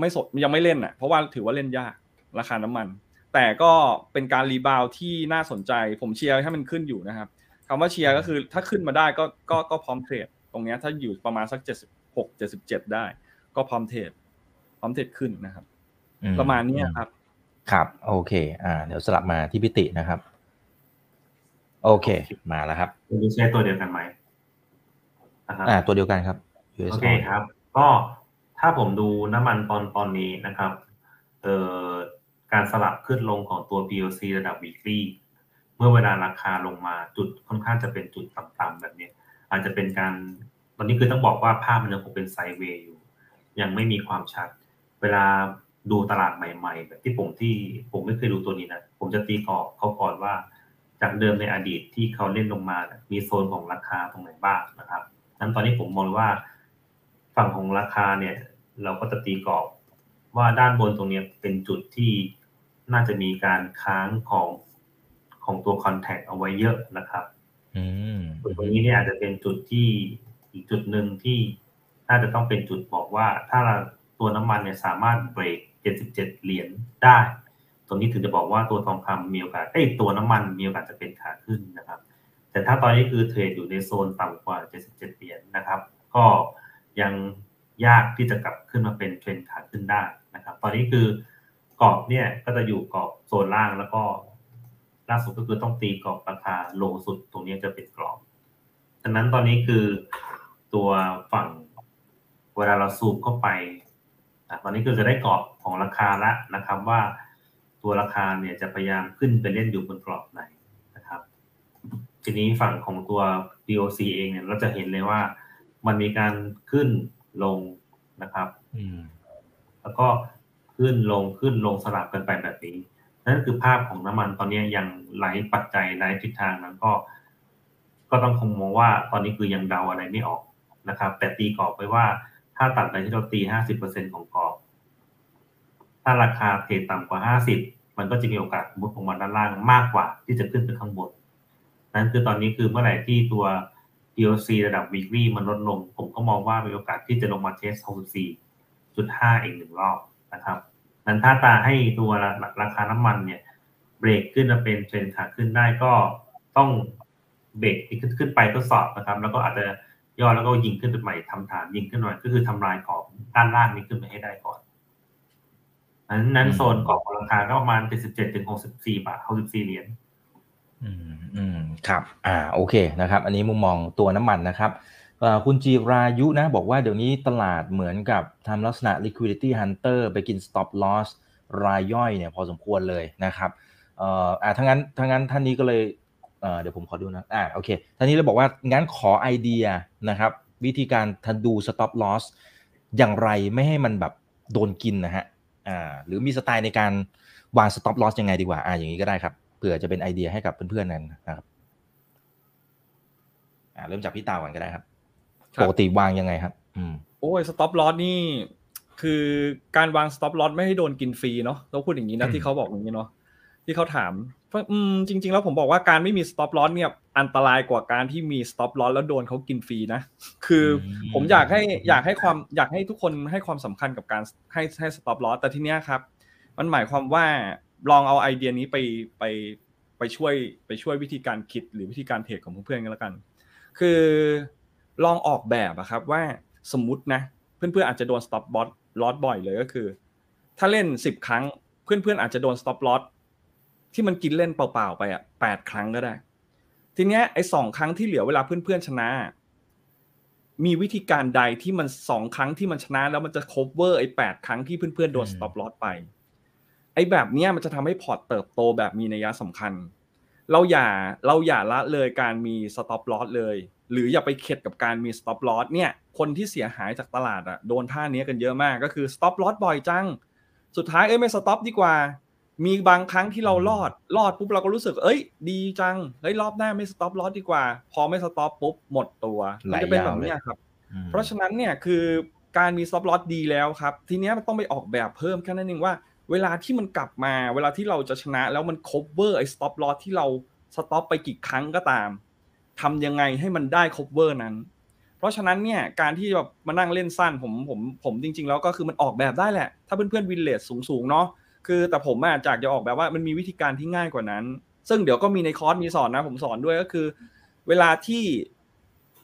ไม่สดยังไม่เล่นอะ เพราะว่าถือว่าเล่นยากราคาน้ำมัน แต่ก็เป็นการ rebound ที่น่าสนใจ ผมเชียร์ให้มันขึ้นอยู่นะครับคำว่าเชียร์ก็คือถ้าขึ้นมาได้ก็ก็ก็พร้อมเทรดตรงเนี้ยถ้าอยู่ประมาณสักเจ็ดสิบหกเจ็ดสิบเจ็ดได้ ก็พร้อมเทรดพร้อมเทรดขึ้นนะครับอืประมาณเนี้ยครับ ครับโอเคอ่าเดี๋ยวสลับมาที่พิตินะครับ โอเค มาแล้วครับคุณใช้ตัวเดียวกันไหมนะครับอ่า ตัวเดียวกันครับ US โอเคครับ ก็ถ้าผมดูน้ำมันตอนตอนนี้นะครับเอ่อการสลับขึ้นลงของตัว PLC ระดับ weekly เมื่อเวลาราคาลงมาจุดค่อนข้างจะเป็นจุดต่ำๆแบบนี้ อาจจะเป็นการตอนนี้คือต้องบอกว่าภาพมันยังคงเป็นไซด์เวย์อยู่ ยังไม่มีความชัด เวลา ดูตลาดใหม่ ๆ แบบที่ผมที่ผมไม่เคยดูตัวนี้นะ ผมจะตีกรอบเขาก่อนว่า จากเดิมในอดีตที่เขาเล่นลงมาเนี่ยมีโซนของราคาตรงไหนบ้างนะครับนั้นตอนนี้ผมมองว่า ฝั่งของราคาเนี่ย เราก็จะตีกรอบว่าด้านบนตรงเนี้ยเป็นจุดที่น่าจะมีการค้างของของตัวคอนแทคเอาไว้เยอะนะครับอืมจุดตรงนี้เนี่ยอาจจะเป็นจุดที่อีกจุดหนึ่งที่น่าจะต้องเป็นจุดบอกว่า ถ้าตัวน้ำมันเนี่ยสามารถเบรก 77 เหรียญได้ ตรงนี้ถึงจะบอกว่าตัวทองคำมีโอกาส เอ้ย ตัวน้ำมันมีโอกาสจะเป็นขาขึ้นนะครับ แต่ถ้าตอนนี้คือเทรดอยู่ในโซนต่ำกว่า 77 เหรียญนะครับ ก็ยังยากที่จะกลับขึ้นมาเป็นเทรนขาขึ้นได้นะครับ ตอนนี้คือกรอบเนี่ยก็จะอยู่กรอบโซนล่างแล้วก็ล่าสุดก็คือต้องตีกรอบราคาโลสุดตรงนี้จะเป็นกรอบดังนั้นตอนนี้คือตัวฝั่งเวลาเราซูมเข้าไป ตอนนี้คือจะได้กรอบของราคาละนะครับว่าตัวราคาเนี่ยจะพยายามขึ้นไปเล่นอยู่บนกรอบไหนนะครับ ทีนี้ฝั่งของตัว BOC เองเนี่ยเราจะเห็นเลยว่ามันมีการขึ้นลงนะครับอืมแล้วก็ขึ้นลงขึ้นลงสลับกันไปแบบนี้ นั่นคือภาพของน้ำมันตอนนี้ยังไหลปัจจัยไหลทิศทางนั้นก็ ก็ต้องคงมองว่าตอนนี้คือยังเดาอะไรไม่ออกนะครับ แต่ตีกรอบไว้ว่า ถ้าตัดไปที่เราตีห้าสิบเปอร์เซ็นของกรอบ ถ้าราคาเทรดต่ำกว่าห้าสิบมันก็จะมีโอกาสมุดลงมาด้านล่างมากกว่าที่จะขึ้นไปข้างบน นั่นคือตอนนี้คือเมื่อไหร่ที่ตัว POC ระดับ weekly มันลดลง ผมก็มองว่ามีโอกาสที่จะลงมาเทส64.5อีกหนึ่งรอบนะครับนั้นถ้าตาให้ตัวราคาน้ำมันเนี่ยเบรกขึ้นมาเป็นเทรนขาขึ้นได้ก็ต้องเบรกขึ้นขึ้นไปทดสอบนะครับ แล้วก็อาจจะ ย่อแล้วก็ยิงขึ้นไปใหม่ทำฐานยิงขึ้นหน่อยก็คือทำลายกรอบด้านล่างนี้ขึ้นไปให้ได้ก่อนนั้นนั้นโซนกรอบของราคาก็ประมาณ77ถึง64บาท64เหรียญอืมอืมครับ อ่าโอเคนะครับ อันนี้มุมมองตัวน้ำมันนะครับเอ่อคุณจีรายุนะ บอกว่าเดี๋ยวนี้ตลาดเหมือนกับทำลักษณะ liquidity hunter ไปกิน stop loss รายย่อยเนี่ยพอสมควรเลยนะครับเอ่ออ่าทั้างนั้นทั้างนั้นท่านนี้ก็เลย เอ่อเดี๋ยวผมขอดูนะอ่าโอเคท่านนี้เลยบอกว่างั้นขอไอเดียนะครับ วิธีการทันดู stop loss อย่างไรไม่ให้มันแบบโดนกินนะฮะอ่าหรือมีสไตล์ในการวาง stop loss ยังไงดีกว่าอ่าอย่างนี้ก็ได้ครับเผื่อจะเป็นไอเดียให้กับเพื่อนๆนั้นนะครับอ่าเริ่มจากพี่ตาก่อนก็ได้ครับครับปกติวางยังไงครับ อืมโอ้ย stop loss นี่คือการวาง stop loss ไม่ให้โดนกินฟรีเนาะต้องพูดอย่างนี้นะอืมที่เขาบอกอย่างนี้เนาะ ที่เขาถามเพราะอืมจริง ๆ แล้วผมบอกว่าการไม่มี stop loss เนี่ยอันตรายกว่าการที่มี stop loss แล้วโดนเขากินฟรีนะ คืออมผมอยากให้อยากให้ความอยากให้ทุกคนให้ความสำคัญกับการให้ให้สต็อปลอสแต่ทีเนี้ยครับ มันหมายความว่าลองเอาไอเดียนี้ไปไปไปช่วยไปช่วยวิธีการคิดหรือวิธีการเทรดของเพื่อนๆกันแล้วกัน คือลองออกแบบอะครับว่าสมมุตินะ เพื่อนๆอาจจะโดน stop loss ลอสบ่อยเลยก็คือ ถ้าเล่นสิบครั้ง เพื่อนๆอาจจะโดน stop loss ที่มันกินเล่นเปล่าๆไปอะแปดครั้งก็ได้ ทีเนี้ยไอ้สองครั้งที่เหลือเวลาเพื่อนๆชนะ มีวิธีการใดที่มันสองครั้งที่มันชนะ แล้วมันจะ cover ไอ้แปดครั้งที่เพื่อนๆโดนอืม stop loss ไป ไอ้แบบเนี้ยมันจะทำให้พอร์ตเติบโตแบบมีนัยสำคัญ เราอย่าเราอย่าละเลยการมี stop loss เลย หรืออย่าไปเข็ดกับการมี stop loss เนี่ย คนที่เสียหายจากตลาดอะโดนท่านี้กันเยอะมากก็คือ stop loss บ่อยจัง สุดท้ายเอ้ยไม่ stop ดีกว่า มีบางครั้งที่เรารอดรอดปุ๊บเราก็รู้สึก เอ้ย ดีจังเฮ้ยรอบหน้าไม่ stop loss ดีกว่า พอไม่ stop ปุ๊บหมดตัวไหลมันจะเป็นยาวแบบเนี้ยเลยครับอืมเพราะฉะนั้นเนี่ยคือการมี stop loss ดีแล้วครับ ทีเนี้ยมันต้องไปออกแบบเพิ่มแค่นั้นเองว่า เวลาที่มันกลับมา เวลาที่เราจะชนะแล้วมัน cover ไอ้ stop loss ที่เราสต็อปไปกี่ครั้งก็ตามทำยังไงให้มันได้ cover นั้น เพราะฉะนั้นเนี่ยการที่แบบมานั่งเล่นสั้นผมผมผมจริง ๆ แล้วก็คือมันออกแบบได้แหละ ถ้าเพื่อนๆวินเลสสูงๆเนาะ คือแต่ผมอาจากจะออกแบบว่ามันมีวิธีการที่ง่ายกว่านั้น ซึ่งเดี๋ยวก็มีในคอร์สมีสอนนะ ผมสอนด้วยก็คือ เวลาที่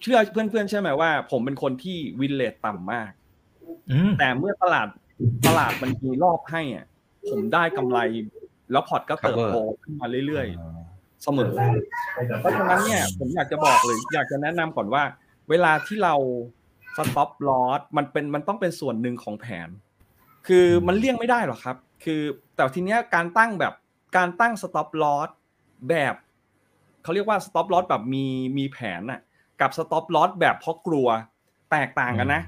เชื่อเพื่อนๆใช่ไหมว่า ผมเป็นคนที่วินเลสต่ำมากแต่เมื่อตลาดตลาดมันมีรอบให้อะผมได้กำไรแล้วพอร์ตก็เติบโตขึ้นมาเรื่อยๆ เสมอ เพราะฉะนั้นเนี่ยผมอยากจะบอกเลยอยากจะแนะนำก่อนว่า เวลาที่เราstop loss มันเป็นมันต้องเป็นส่วนหนึ่งของแผน คือมันเลี่ยงไม่ได้หรอกครับ คือแต่ทีเนี้ยการตั้งแบบการตั้ง stop loss แบบเขาเรียกว่า stop loss แบบมีมีแผนน่ะกับ stop loss แบบเพราะกลัวแตกต่างกันนะ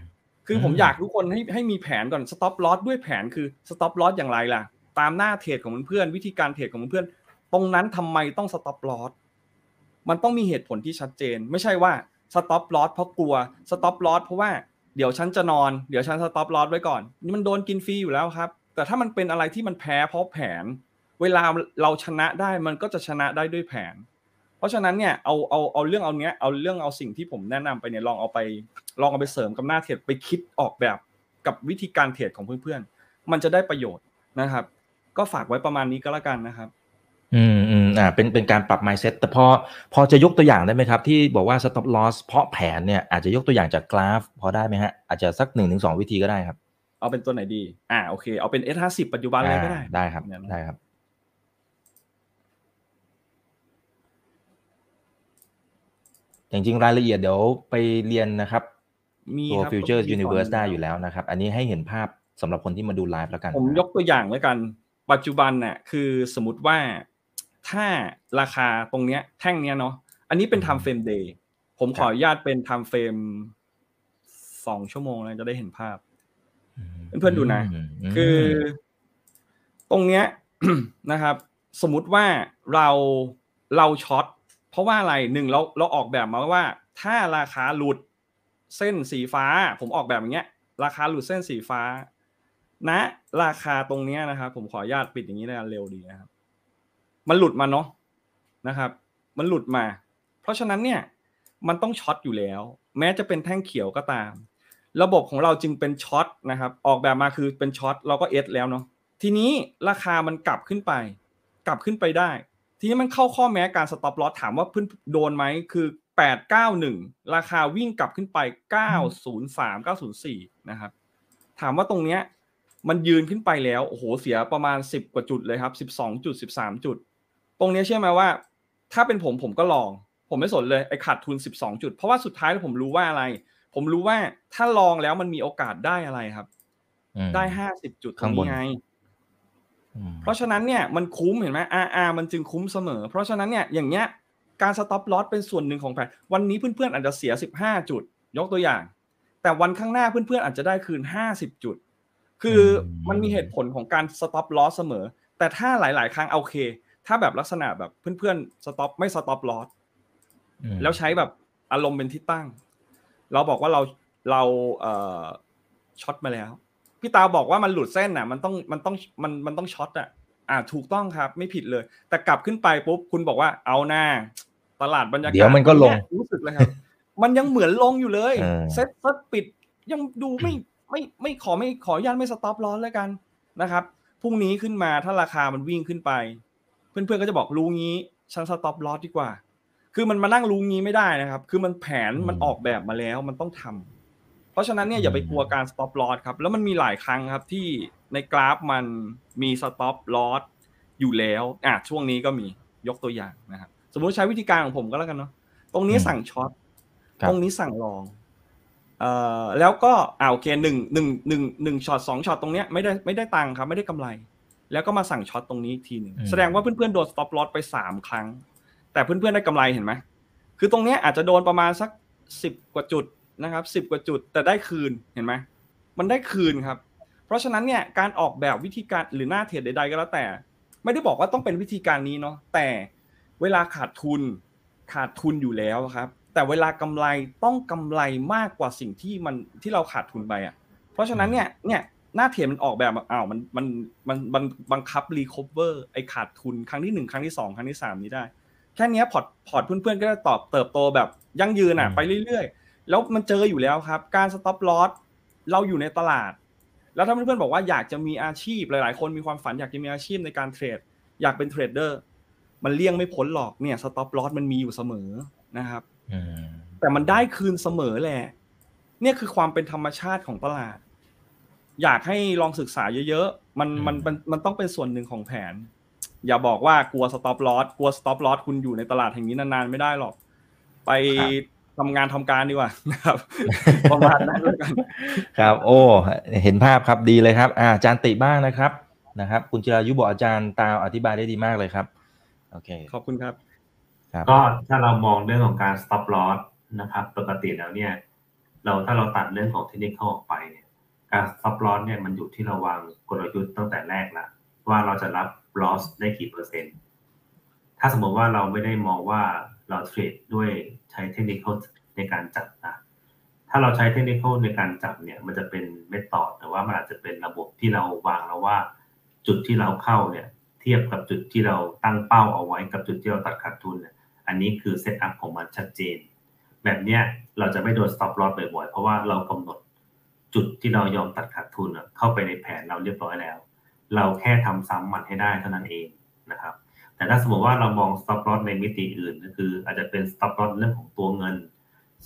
คือผมอยากทุกคนให้ให้มีแผนก่อน stop loss ด้วยแผนคือ stop loss อย่างไรล่ะ ตามหน้าเทรดของเพื่อนวิธีการเทรดของเพื่อนตรงนั้นทำไมต้อง stop lossมันต้องมีเหตุผลที่ชัดเจน ไม่ใช่ว่า stop loss เพราะกลัว stop loss เพราะว่าเดี๋ยวฉันจะนอน เดี๋ยวฉัน stop loss ไว้ก่อน นี่มันโดนกินฟรีอยู่แล้วครับ แต่ถ้ามันเป็นอะไรที่มันแพ้เพราะแผน เวลาเราชนะได้มันก็จะชนะได้ด้วยแผน เพราะฉะนั้นเนี่ยเอาเอาเอาเรื่องเอาเนี้ยเอาเรื่องเอาสิ่งที่ผมแนะนำไปเนี่ยลองเอาไปลองเอาไปเสริมกับหน้าเทรดไปคิดออกแบบกับวิธีการเทรดของเพื่อนๆ มันจะได้ประโยชน์นะครับ ก็ฝากไว้ประมาณนี้ก็แล้วกันนะครับอืมอืมอ่าเป็นเป็นการปรับ mindset แต่พอพอจะยกตัวอย่างได้ไหมครับ ที่บอกว่า stop loss เพราะแผนเนี่ยอาจจะยกตัวอย่างจากกราฟ พอได้ไหมฮะอาจจะสักหนึ่งถึงสองวิธีก็ได้ครับ เอาเป็นตัวไหนดี อ่าโอเค เอาเป็น S50 ปัจจุบันเลยก็ได้ ได้ครับ ได้ครับ จริงๆ รายละเอียดเดี๋ยวไปเรียนนะครับ มีตัวครับ Future ก็มี Universe สอนได้อยู่แล้วนะครับ อันนี้ให้เห็นภาพสำหรับคนที่มาดูไลฟ์แล้วกัน ผมยกตัวอย่างแล้วกัน ปัจจุบันน่ะคือสมมติว่าถ้าราคาตรงเนี้ย แท่งเนี้ยเนาะ อันนี้เป็น time frame day ผมขออนุญาตเป็น time frame สองชั่วโมงนะจะได้เห็นภาพ เพื่อนๆดูนะมคือ ตรงเนี้ยนะครับ สมมุติว่าเราเราช็อตเพราะว่าอะไรหนึ่งเราเราออกแบบมาว่า ถ้าราคาหลุดเส้นสีฟ้า ผมออกแบบอย่างเงี้ย ราคาหลุดเส้นสีฟ้าณนะราคาตรงเนี้ยนะครับผมขออนุญาตปิดอย่างนี้นะเร็วดีนะครับ มันหลุดมาเนาะนะครับ มันหลุดมา เพราะฉะนั้นเนี่ย มันต้อง short อยู่แล้ว แม้จะเป็นแท่งเขียวก็ตาม ระบบของเราจึงเป็น short นะครับ ออกแบบมาคือเป็น short เราก็ S แล้วเนาะทีนี้ราคามันกลับขึ้นไป กลับขึ้นไปได้ ทีนี้มันเข้าข้อแม้การ stop loss ถามว่าเพื่อนโดนไหมคือ891 ราคาวิ่งกลับขึ้นไป 903 904 นะครับ ถามว่าตรงเนี้ยมันยืนขึ้นไปแล้ว โอ้โห เสียประมาณ 10 กว่าจุดเลยครับ 12 จุด 13 จุด ตรงเนี้ยเชื่อไหมว่า ถ้าเป็นผมผมก็ลอง ผมไม่สนเลยไอ้ขาดทุน 12 จุด เพราะว่าสุดท้ายแล้วผมรู้ว่าอะไร ผมรู้ว่าถ้าลองแล้วมันมีโอกาสได้อะไรครับอืมได้50จุดตรข้างงบนนี้ไงอืมเพราะฉะนั้นเนี่ยมันคุ้มเห็นไหม RR มันจึงคุ้มเสมอ เพราะฉะนั้นเนี่ยอย่างเงี้ยการ stop loss เป็นส่วนหนึ่งของแผนวันนี้เพื่อนๆอาจจะเสีย15จุด ยกตัวอย่าง แต่วันข้างหน้าเพื่อนๆอาจจะได้คืน50จุด คือมันมีเหตุผลของการ stop loss เสมอ แต่ถ้าหลาย ๆ ครั้งโอเค ถ้าแบบลักษณะแบบเพื่อนๆ stop ไม่ stop loss อืมแล้วใช้แบบอารมณ์เป็นที่ตั้ง เราบอกว่าเราเราเอ่อ short มาแล้ว พี่ตาบอกว่ามันหลุดเส้นน่ะ มันต้องมันต้องมันมันต้อง short อะอ่าถูกต้องครับ ไม่ผิดเลย แต่กลับขึ้นไปปุ๊บคุณบอกว่าเอาน่า ตลาดบรรยากาศเดี๋ยวมันก็ลงเยรู้สึกเลยครับ มันยังเหมือนลงอยู่เลยเออ SET SET ปิดยังดูไม่ไม่ไม่ขอไม่ขออนุญาตไม่ stop loss แล้วกันนะครับพรุ่งนี้ขึ้นมาถ้าราคามันวิ่งขึ้นไป เพื่อนๆก็จะบอกรู้งี้ฉัน stop loss ดีกว่า คือมันมานั่งรู้งี้ไม่ได้นะครับ คือมันแผนมันออกแบบมาแล้วมันต้องทำเพราะฉะนั้นเนี่ยอย่าไปกลัวการ stop loss ครับ แล้วมันมีหลายครั้งครับที่ในกราฟมันมี stop loss อยู่แล้ว อะช่วงนี้ก็มียกตัวอย่างนะครับ สมมุติใช้วิธีการของผมก็แล้วกันเนาะ ตรงนี้อืมสั่ง short ครับตรงนี้สั่ง long เอ่อแล้วก็อ่าโอเคหนึ่งหนึ่งหนึ่งหนึ่ง short สอง short ตรงเนี้ยไม่ได้ไม่ได้ตังค์ครับ ไม่ได้กำไร แล้วก็มาสั่ง short ตรงนี้อีกทีหนึ่งอืมแสดงว่าเพื่อนๆโดน stop loss ไปสามครั้ง แต่เพื่อนๆได้กำไรเห็นไหมคือตรงนี้อาจจะโดนประมาณสักสิบกว่าจุดนะครับสิบกว่าจุดแต่ได้คืนเห็นไหมมันได้คืนครับ เพราะฉะนั้นเนี่ยการออกแบบวิธีการหรือหน้าเทรดใด ๆ ก็แล้วแต่ ไม่ได้บอกว่าต้องเป็นวิธีการนี้เนาะแต่เวลาขาดทุนขาดทุนอยู่แล้วครับ แต่เวลากำไรต้องกำไรมากกว่าสิ่งที่มันที่เราขาดทุนไปอะ เพราะฉะนั้นเนี่ยเนี่ยหน้าเทรดมันออกแบบอ้าวมันมันมันมันบังคับ recover ไอ้ขาดทุนครั้งที่หนึ่งครั้งที่สองครั้งที่สามนี้ได้ แค่นี้พอร์ตพอร์ตเพื่อนๆก็จะตอบเติบโตแบบยั่งยืนอะ ไปเรื่อยๆ แล้วมันเจออยู่แล้วครับ การ stop loss เราอยู่ในตลาด แล้วถ้าเพื่อนๆบอกว่าอยากจะมีอาชีพหลายๆ คนมีความฝันอยากจะมีอาชีพในการเทรด อยากเป็นเทรดเดอร์มันเลี่ยงไม่พ้นหรอกเนี่ย stop loss มันมีอยู่เสมอนะครับแต่มันได้คืนเสมอแหละเนี่ยคือความเป็นธรรมชาติของตลาด อยากให้ลองศึกษาเยอะๆมันมันมันมันต้องเป็นส่วนหนึ่งของแผน อย่าบอกว่ากลัว stop loss กลัว stop loss คุณอยู่ในตลาดแห่งนี้นานๆไม่ได้หรอก ไปทำงานทำการดีกว่านะครับประมาณนั้นแล้วกัน ครับ โอ้เห็นภาพครับดีเลยครับ อาจารย์ติบ้างนะครับนะครับ คุณจิรายุบอกอาจารย์ตาอธิบายได้ดีมากเลยครับโอเคขอบคุณครับก็ถ้าเรามองเรื่องของการ stop loss นะครับ ปกติแล้วเนี่ย เราถ้าเราตัดเรื่องของเทคนิคออกไปเนี่ยการ stop loss เนี่ยมันอยู่ที่ระวังกลยุทธ์ตั้งแต่แรกละว่าเราจะรับ loss ได้กี่เปอร์เซ็นต์ถ้าสมมติว่าเราไม่ได้มองว่าเราเทรดด้วยใช้เทคนิคในการจับนะถ้าเราใช้เทคนิคในการจับเนี่ย มันจะเป็นเมธอดแต่ว่ามันอาจจะเป็นระบบที่เราวางแล้วว่า จุดที่เราเข้าเนี่ย เทียบกับจุดที่เราตั้งเป้าเอาไว้กับจุดที่เราตัดขาดทุนเนี่ยอันนี้คือเซตอัพของมันชัดเจน แบบเนี้ยเราจะไม่โดน stop loss บ่อยๆ เพราะว่าเรากำหนดจุดที่เรายอมตัดขาดทุนเข้าไปในแผนเราเรียบร้อยแล้ว เราแค่ทำซ้ำมันให้ได้เท่านั้นเองนะครับ แต่ถ้าสมมติว่าเรามอง stop loss ในมิติอื่นก็คือ อาจจะเป็น stop loss เรื่องของตัวเงิน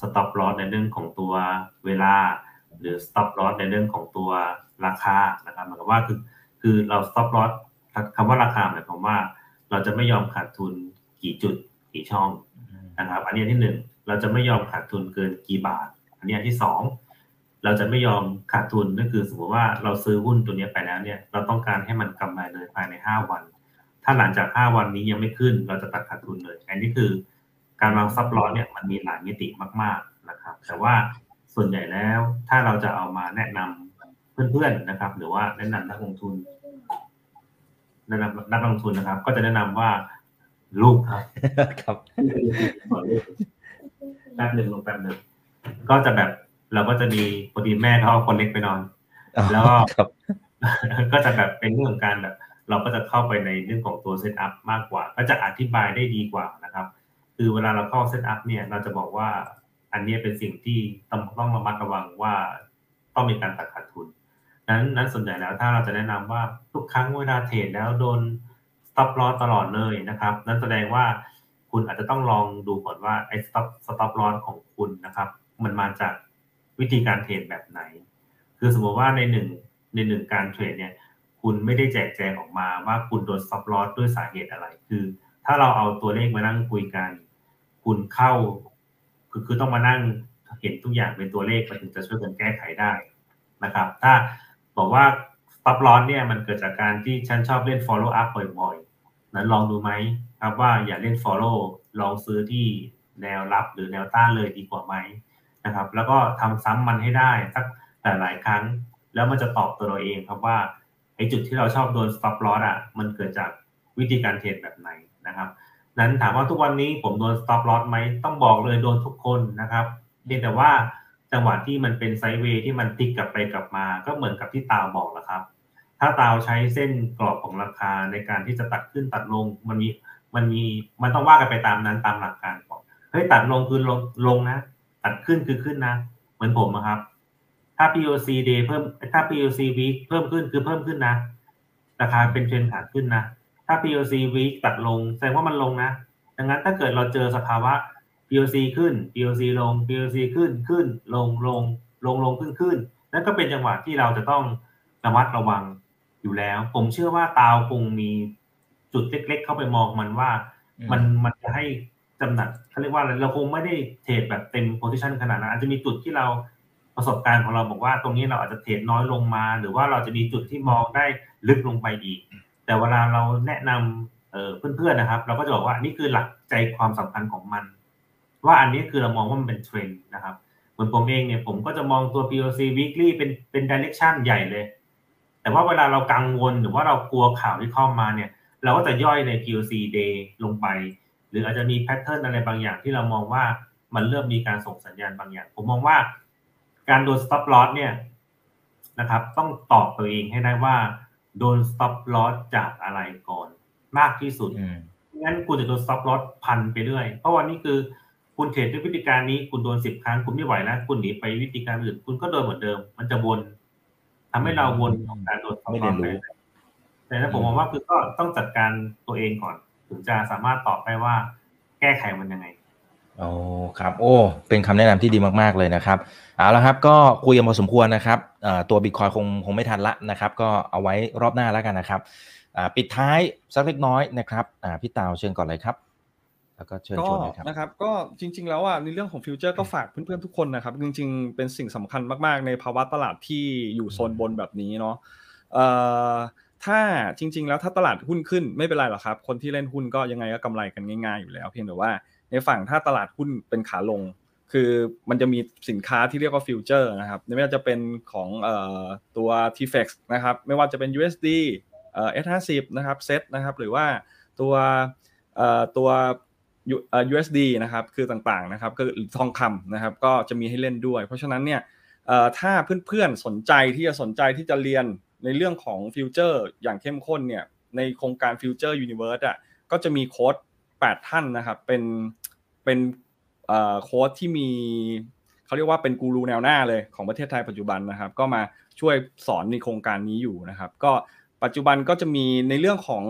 stop loss ในเรื่องของตัวเวลา หรือ stop loss ในเรื่องของตัวราคานะครับหมายความว่าคือคือเรา stop loss คำว่าราคาหมายความว่า เราจะไม่ยอมขาดทุนกี่จุดกี่ช่องนะครับ อันนี้ที่หนึ่งเราจะไม่ยอมขาดทุนเกินกี่บาท อันนี้ที่สอง เราจะไม่ยอมขาดทุนนั่นคือสมมติว่าเราซื้อหุ้นตัวนี้ไปแล้วเนี่ย เราต้องการให้มันกำไรเลยภายในห้าวัน ถ้าหลังจากห้าวันนี้ยังไม่ขึ้น เราจะตัดขาดทุนเลย อันนี้คือการวางซับล้อเนี่ยมันมีหลายมิติมาก ๆนะครับ แต่ว่าส่วนใหญ่แล้วถ้าเราจะเอามาแนะนำเพื่อนๆนะครับ หรือว่าแนะนำนักลงทุนแนะนำนักลงทุนนะครับ ก็จะแนะนำว่าลูกครับครับแป๊บหนึ่งลงแป๊บหนึ่งก็จะแบบ เราก็จะมีพอดีแม่เขาคนเล็กไปนอน แล้วก็ก็จะแบบเป็นเรื่องของการแบบเราก็จะเข้าไปในเรื่องของตัว setup มากกว่า ก็จะอธิบายได้ดีกว่านะครับ คือเวลาเราเข้า setup เนี่ยเราจะบอกว่าอันนี้เป็นสิ่งที่ต้องต้องระมัดระวังว่าต้องมีการตัดขาดทุน นั้นนั้นส่วนใหญ่แล้วถ้าเราจะแนะนำว่าทุกครั้งเวลาเทรดแล้วโดน stop loss ตลอดเลยนะครับ นั่นแสดงว่าคุณอาจจะต้องลองดูก่อนว่าไอ้ stop stop loss ของคุณนะครับ มันมาจาก วิธีการเทรดแบบไหน คือสมมติว่าในหนึ่งในหนึ่งการเทรดเนี่ย คุณไม่ได้แจกแจงออกมาว่าคุณโดน stop loss ด้วยสาเหตุอะไร คือ ถ้าเราเอาตัวเลขมานั่งคุยกัน คุณเข้า คือคือต้องมานั่งเห็นทุกอย่างเป็นตัวเลขมันถึงจะช่วยกันแก้ไขได้นะครับ ถ้าบอกว่า stop loss เนี่ยมันเกิดจากการที่ฉันชอบเล่น follow up บ่อยๆ นั้นลองดูไหมครับว่าอย่าเล่น follow ลองซื้อที่แนวรับหรือแนวต้านเลยดีกว่าไหม นะครับ แล้วก็ทำซ้ำมันให้ได้สักแต่หลายครั้ง แล้วมันจะตอบตัวเราเองครับว่าไอ้จุดที่เราชอบโดน stop loss อะมันเกิดจากวิธีการเทรดแบบไหนนะครับนั้นถามว่าทุกวันนี้ผมโดน stop loss ไหมต้องบอกเลยโดนทุกคนนะครับเพียงแต่ว่าจังหวะที่มันเป็นไซด์เวย์ที่มันพลิกกลับไปกลับมา ก็เหมือนกับที่ตาบอกแหละครับ ถ้าตาวใช้เส้นกรอบของราคาในการที่จะตัดขึ้นตัดลง มันมีมันมีมันต้องว่ากันไปตามนั้นตามหลักการก่อนเฮ้ยตัดลงคือลงลงนะ ตัดขึ้นคือขึ้นนะ เหมือนผมนะครับ ถ้า POC day เพิ่มถ้า POC week เพิ่มขึ้นคือเพิ่มขึ้นนะ ราคาเป็นเทรนขาขึ้นนะ ถ้า POC week ตัดลง แสดงว่ามันลงนะ ดังนั้นถ้าเกิดเราเจอสภาวะ POC ขึ้น POC ลง POC ขึ้นขึ้น ลงลงลงลงขึ้นขึ้นนั่นก็เป็นจังหวะที่เราจะต้องระมัดระวังอยู่แล้ว ผมเชื่อว่าตาวคงมีจุดเล็ก ๆ เข้าไปมองมันว่า มันมันจะให้ จำหนักเขาเรียกว่าอะไรเราคงไม่ได้เทรดแบบเต็มโพซิชันขนาดนั้นอาจจะมีจุดที่เราประสบการณ์ของเราบอกว่า ตรงนี้เราอาจจะเทรดน้อยลงมา หรือว่าเราจะมีจุดที่มองได้ลึกลงไปอีก แต่เวลาเราแนะนำเพื่อนๆนะครับ เราก็จะบอกว่านี่คือหลักใจความสำคัญของมัน ว่าอันนี้คือเรามองว่ามันเป็นเทรนด์นะครับเหมือนผมเองเนี่ยผมก็จะมองตัว POC weekly เป็นเป็น direction ใหญ่เลย แต่ว่าเวลาเรากังวลหรือว่าเรากลัวข่าวที่เข้ามาเนี่ย เราก็จะย่อยใน POC day ลงไป หรืออาจจะมี pattern อะไรบางอย่างที่เรามองว่ามันเริ่มมีการส่งสัญญาณบางอย่าง ผมมองว่าการโดน stop loss เนี่ยนะครับ ต้องตอบตัวเองให้ได้ว่า โดน stop loss จากอะไรก่อนมากที่สุดงั้นคุณจะโดน stop loss พันไปเรื่อย เพราะวันนี้คือคุณเทรดด้วยวิธีการนี้คุณโดนสิบครั้งคุณไม่ไหวแล้วคุณหนีไปวิธีการอื่น คุณก็โดนเหมือนเดิม มันจะวนทำให้เราวนของการโดน stop ไม่เรีย loss นไปรู้แต่ถ้าผมมองว่าคือก็ต้องจัดการตัวเองก่อน ถึงจะสามารถตอบได้ว่าแก้ไขมันยังไงโอ้ครับ โอ้ เป็นคำแนะนำที่ดีมากๆเลยนะครับเอาละครับ ก็คุยกันพอสมควรนะครับเอ่อตัวบิตคอยคงคงไม่ทันละนะครับ ก็เอาไว้รอบหน้าแล้วกันนะครับอ่าปิดท้ายสักเล็กน้อยนะครับอ่าพี่ตาวเชิญก่อนเลยครับ แล้วก็เชิญก็ชวนเลยครับนะครับ ก็จริง ๆ แล้วอะในเรื่องของฟิวเจอร์ก็ฝากเพื่อนๆทุกคนนะครับ จริง ๆ เป็นสิ่งสำคัญมากๆ ในภาวะตลาดที่อยู่โซนบนแบบนี้เนาะเอ่อ ถ้าจริง ๆ แล้วถ้าตลาดหุ้นขึ้นไม่เป็นไรหรอกครับ คนที่เล่นหุ้นก็ยังไงก็กำไรกันง่ายๆอยู่แล้ว เพียงแต่ว่าในฝั่งถ้าตลาดหุ้นเป็นขาลง คือมันจะมีสินค้าที่เรียกว่า future นะครับไม่ว่าจะเป็นของออตัว TFEX นะครับไม่ว่าจะเป็น USD เอ่อ S50 นะครับเซตนะครับหรือว่าตัวเอ่อตัว USD นะครับคือต่างๆนะครับก็ทองคำนะครับก็จะมีให้เล่นด้วย เพราะฉะนั้นเนี่ยถ้าเพื่อนๆสนใจที่จะสนใจที่จะเรียน ในเรื่องของ future อย่างเข้มข้นเนี่ยในโครงการ Future Universe อะก็จะมีโค้ช 8 ท่านนะครับเป็นเป็นโค้ชที่มีเขาเรียกว่าเป็นกูรูแนวหน้าเลยของประเทศไทยปัจจุบันนะครับ ก็มาช่วยสอนในโครงการนี้อยู่นะครับ ก็ปัจจุบันก็จะมีในเรื่องของ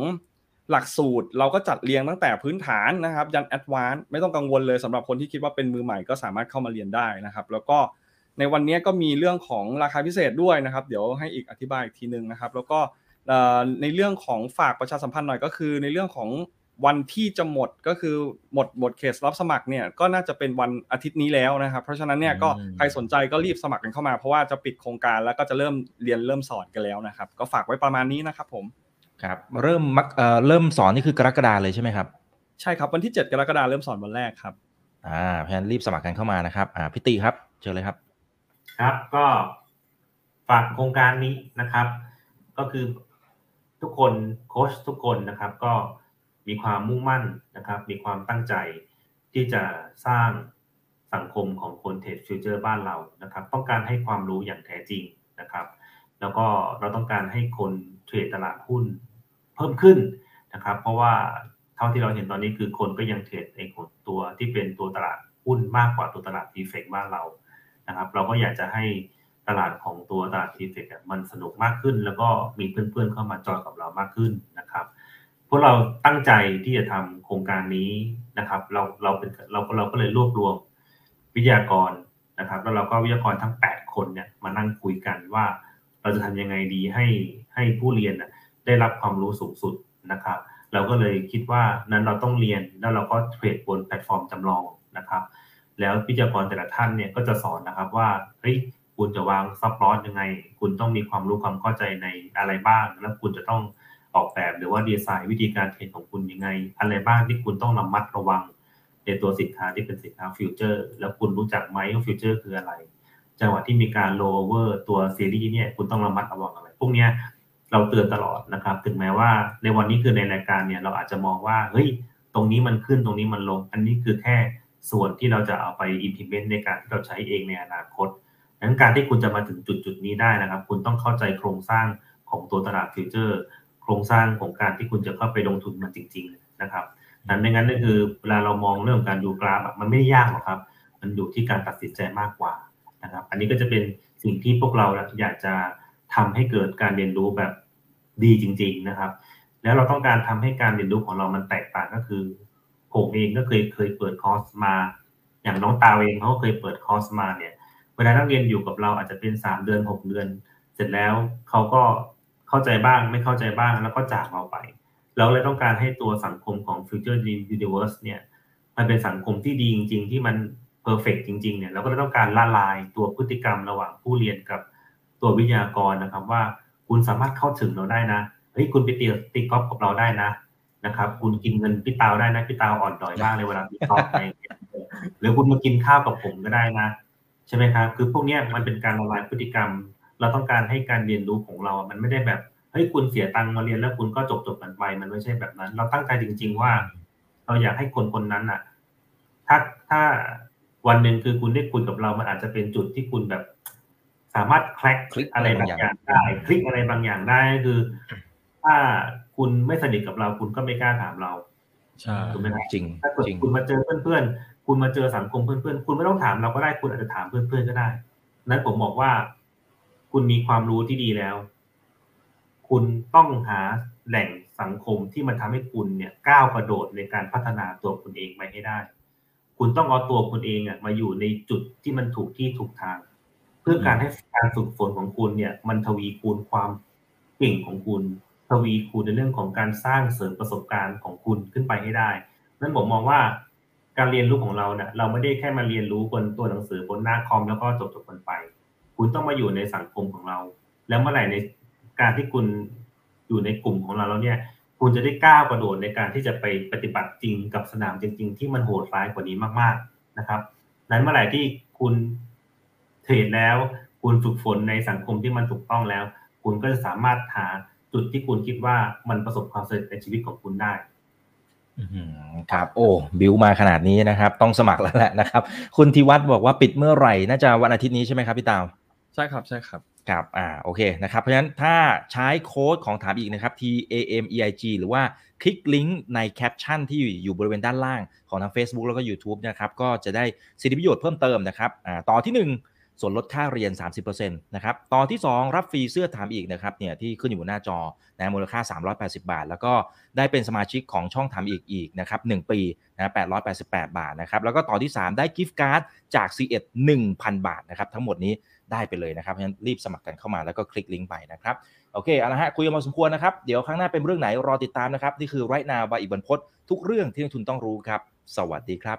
หลักสูตรเราก็จัดเรียงตั้งแต่พื้นฐานนะครับ ยัน advance ไม่ต้องกังวลเลยสำหรับคนที่คิดว่าเป็นมือใหม่ก็สามารถเข้ามาเรียนได้นะครับ แล้วก็ ในวันนี้ก็มีเรื่องของราคาพิเศษด้วยนะครับ เดี๋ยวให้อีกอธิบายอีกทีนึงนะครับ แล้วก็เอ่อในเรื่องของฝากประชาสัมพันธ์หน่อยก็คือ ในเรื่องของวันที่จะหมดก็คือหมดหมดเคสรับสมัครเนี่ยก็น่าจะเป็นวันอาทิตย์นี้แล้วนะครับ เพราะฉะนั้นเนี่ยก็อืมใครสนใจก็รีบสมัครกันเข้ามา เพราะว่าจะปิดโครงการแล้วก็จะเริ่มเรียนเริ่มสอนกันแล้วนะครับ ก็ฝากไว้ประมาณนี้นะครับผมครับเริ่มมักเอ่อเริ่มสอนนี่คือกรกฎาเลยใช่ไหมครับใช่ครับวันที่ 7 กรกฎาคมเริ่มสอนวันแรกครับอ่าเพราะฉะนั้นรีบสมัครกันเข้ามานะครับอ่าพี่ตีครับเชิญเลยครับ ครับ ก็ฝากโครงการนี้นะครับ ก็คือทุกคนโค้ชทุกคนนะครับ ก็มีความมุ่งมั่นนะครับ มีความตั้งใจที่จะสร้างสังคมของคนเทรดฟิวเจอร์บ้านเรานะครับ ต้องการให้ความรู้อย่างแท้จริงนะครับ แล้วก็เราต้องการให้คนเทรดตลาดหุ้นเพิ่มขึ้นนะครับ เพราะว่าเท่าที่เราเห็นตอนนี้คือคนก็ยังเทรดในตัวที่เป็นตัวตลาดหุ้นมากกว่าตัวตลาดดีเฟกบ้านเรา นะครับ เราก็อยากจะให้ตลาดของตัวตลาดทีเฟกมันสนุกมากขึ้น แล้วก็มีเพื่อนๆเข้ามาจอยกับเรามากขึ้นนะครับพวกเราตั้งใจที่จะทำโครงการนี้นะครับ เราเราเป็นเราเราก็เลยรวบรวมวิทยากรนะครับ แล้วเราก็วิทยากรทั้ง 8 คนเนี่ยมานั่งคุยกันว่า เราจะทำยังไงดีให้ให้ผู้เรียนน่ะได้รับความรู้สูงสุดนะครับ เราก็เลยคิดว่านั้นเราต้องเรียนแล้วเราก็เทรดบนแพลตฟอร์มจำลองนะครับ แล้ววิทยากรแต่ละท่านเนี่ยก็จะสอนนะครับว่าเฮ้ยคุณจะวาง stop loss ยังไง คุณต้องมีความรู้ความเข้าใจในอะไรบ้าง แล้วคุณจะต้องออกแบบหรือว่าดีไซน์วิธีการเทรดของคุณยังไง อะไรบ้างที่คุณต้องระมัดระวัง ในตัวสินค้าที่เป็นสินค้า future แล้วคุณรู้จักไหมว่า future คืออะไร จังหวะที่มีการโลเวอร์ตัวซีรีส์เนี่ยคุณต้องระมัดระวังอะไร พวกเนี้ยเราเตือนตลอดนะครับ ถึงแม้ว่าในวันนี้คือในรายการเนี่ยเราอาจจะมองว่าเฮ้ยตรงนี้มันขึ้นตรงนี้มันลง อันนี้คือแค่ ส่วนที่เราจะเอาไป implement ในการที่เราใช้เองในอนาคตดังนั้นการที่คุณจะมาถึงจุดจุดนี้ได้นะครับ คุณต้องเข้าใจโครงสร้างของตัวตลาดฟิวเจอร์ โครงสร้างของการที่คุณจะเข้าไปลงทุนมันจริง ๆ นะครับนั้นไม่งั้นก็คือเวลาเรามองเรื่องการดูกราฟมันไม่ได้ยากหรอกครับ มันอยู่ที่การตัดสินใจมากกว่านะครับ อันนี้ก็จะเป็นสิ่งที่พวกเราอยากจะทำให้เกิดการเรียนรู้แบบดีจริง ๆนะครับ แล้วเราต้องการทำให้การเรียนรู้ของเรามันแตกต่างก็คือ ผมเองก็เคยเคยเปิดคอร์สมา อย่างน้องตาเองเขาก็เคยเปิดคอร์สมาเนี่ย เวลานักเรียนอยู่กับเราอาจจะเป็นสามเดือนหกเดือน เสร็จแล้วเขาก็เข้าใจบ้างไม่เข้าใจบ้างแล้วก็จากเราไป เราเลยต้องการให้ตัวสังคมของ Future Universe เนี่ยมันเป็นสังคมที่ดีจริง ๆ ที่มัน perfect จริงๆเนี่ยเราก็ต้องการละลายตัวพฤติกรรมระหว่างผู้เรียนกับตัววิทยากรนะครับว่าคุณสามารถเข้าถึงเราได้นะเฮ้ยคุณไปตีตีกอล์ฟกับเราได้นะ นะครับ คุณกินเงินพี่ตาวได้นะพี่ตาวอ่อนดอยมากเลยเวลาตีกอล์ฟอะไรอย่างเงี้ยหรือคุณมากินข้าวกับผมก็ได้นะใช่ไหมครับ คือพวกเนี้ยมันเป็นการละลายพฤติกรรม เราต้องการให้การเรียนรู้ของเรา มันไม่ได้แบบเฮ้ยคุณเสียตังค์มาเรียนแล้วคุณก็จบจบกันไป มันไม่ใช่แบบนั้น เราตั้งใจจริง ๆ ว่า เราอยากให้คนคนนั้นอะ ถ้าถ้าวันหนึ่งคือคุณได้คุยกับเรา มันอาจจะเป็นจุดที่คุณแบบ สามารถคลิกคลิกอะไรบางอย่างได้ คลิกอะไรบางอย่างได้ คือ ถ้าคุณไม่สนิทกับเราคุณก็ไม่กล้าถามเราใช่ถูกไหมครับจริงถ้าเกิดจริงคุณมาเจอเพื่อนๆคุณมาเจอสังคมเพื่อนๆคุณไม่ต้องถามเราก็ได้คุณอาจจะถามเพื่อนๆก็ได้ นั้นผมบอกว่า คุณมีความรู้ที่ดีแล้ว คุณต้องหาแหล่งสังคมที่มันทำให้คุณเนี่ยก้าวกระโดดในการพัฒนาตัวคุณเองไปให้ได้ คุณต้องเอาตัวคุณเองอะมาอยู่ในจุดที่มันถูกที่ถูกทาง เพื่อการให้การฝึกฝนของคุณเนี่ย มันทวีคูณความเก่งของคุณ ทวีคูณในเรื่องของการสร้างเสริมประสบการณ์ของคุณขึ้นไปให้ได้นั้นผมมองว่าการเรียนรู้ของเราเนี่ยเราไม่ได้แค่มาเรียนรู้บนตัวหนังสือบนหน้าคอมแล้วก็จบจบกันไป คุณต้องมาอยู่ในสังคมของเรา แล้วเมื่อไหร่ในการที่คุณอยู่ในกลุ่มของเราแล้วเนี่ย คุณจะได้ก้าวกระโดดในการที่จะไปปฏิบัติจริงกับสนามจริง ๆ ที่มันโหดร้ายกว่านี้มากๆนะครับ นั้นเมื่อไหร่ที่คุณเทรดแล้ว คุณฝึกฝนในสังคมที่มันถูกต้องแล้ว คุณก็จะสามารถหา จุดที่คุณคิดว่ามันประสบความสำเร็จในชีวิตของคุณได้อื้อหือครับโอ้บิวมาขนาดนี้นะครับ ต้องสมัครแล้วแหละนะครับ คุณธีวัฒน์บอกว่าปิดเมื่อไหร่น่าจะวันอาทิตย์นี้ใช่ไหมครับพี่ตาวใช่ครับใช่ครับครับอ่าโอเคนะครับเพราะฉะนั้นถ้าใช้โค้ดของถามอีกนะครับ T A M E I G หรือว่าคลิกลิงก์ในแคปชั่นที่อยู่บริเวณด้านล่างของทาง Facebook แล้วก็ YouTube นะครับก็จะได้สิทธิประโยชน์เพิ่มเติมนะครับอ่าต่อที่ 1 ส่วนลดค่าเรียน 30%นะครับต่อที่ 2 รับฟรีเสื้อถามอีกนะครับเนี่ยที่ขึ้นอยู่บนหน้าจอนะมูลค่า 380 บาท แล้วก็ได้เป็นสมาชิกของช่องถามอีกอีกนะครับ1ปีนะ888 บาทนะครับแล้วก็ต่อที่ 3 ได้กิฟต์การ์ดจาก C1 1,000บาทนะครับทั้งหมดนี้ได้ไปเลยนะครับเพราะฉะนั้นรีบสมัครกันเข้ามาแล้วก็คลิกลิงก์ไปนะครับโอเคเอาละฮะคุยกันมาสมควรนะครับ เดี๋ยวครั้งหน้าเป็นเรื่องไหนรอติดตามนะครับ นี่คือ right now บายอีกบรรพตทุกเรื่องที่นักทุนต้องรู้ครับ สวัสดีครับ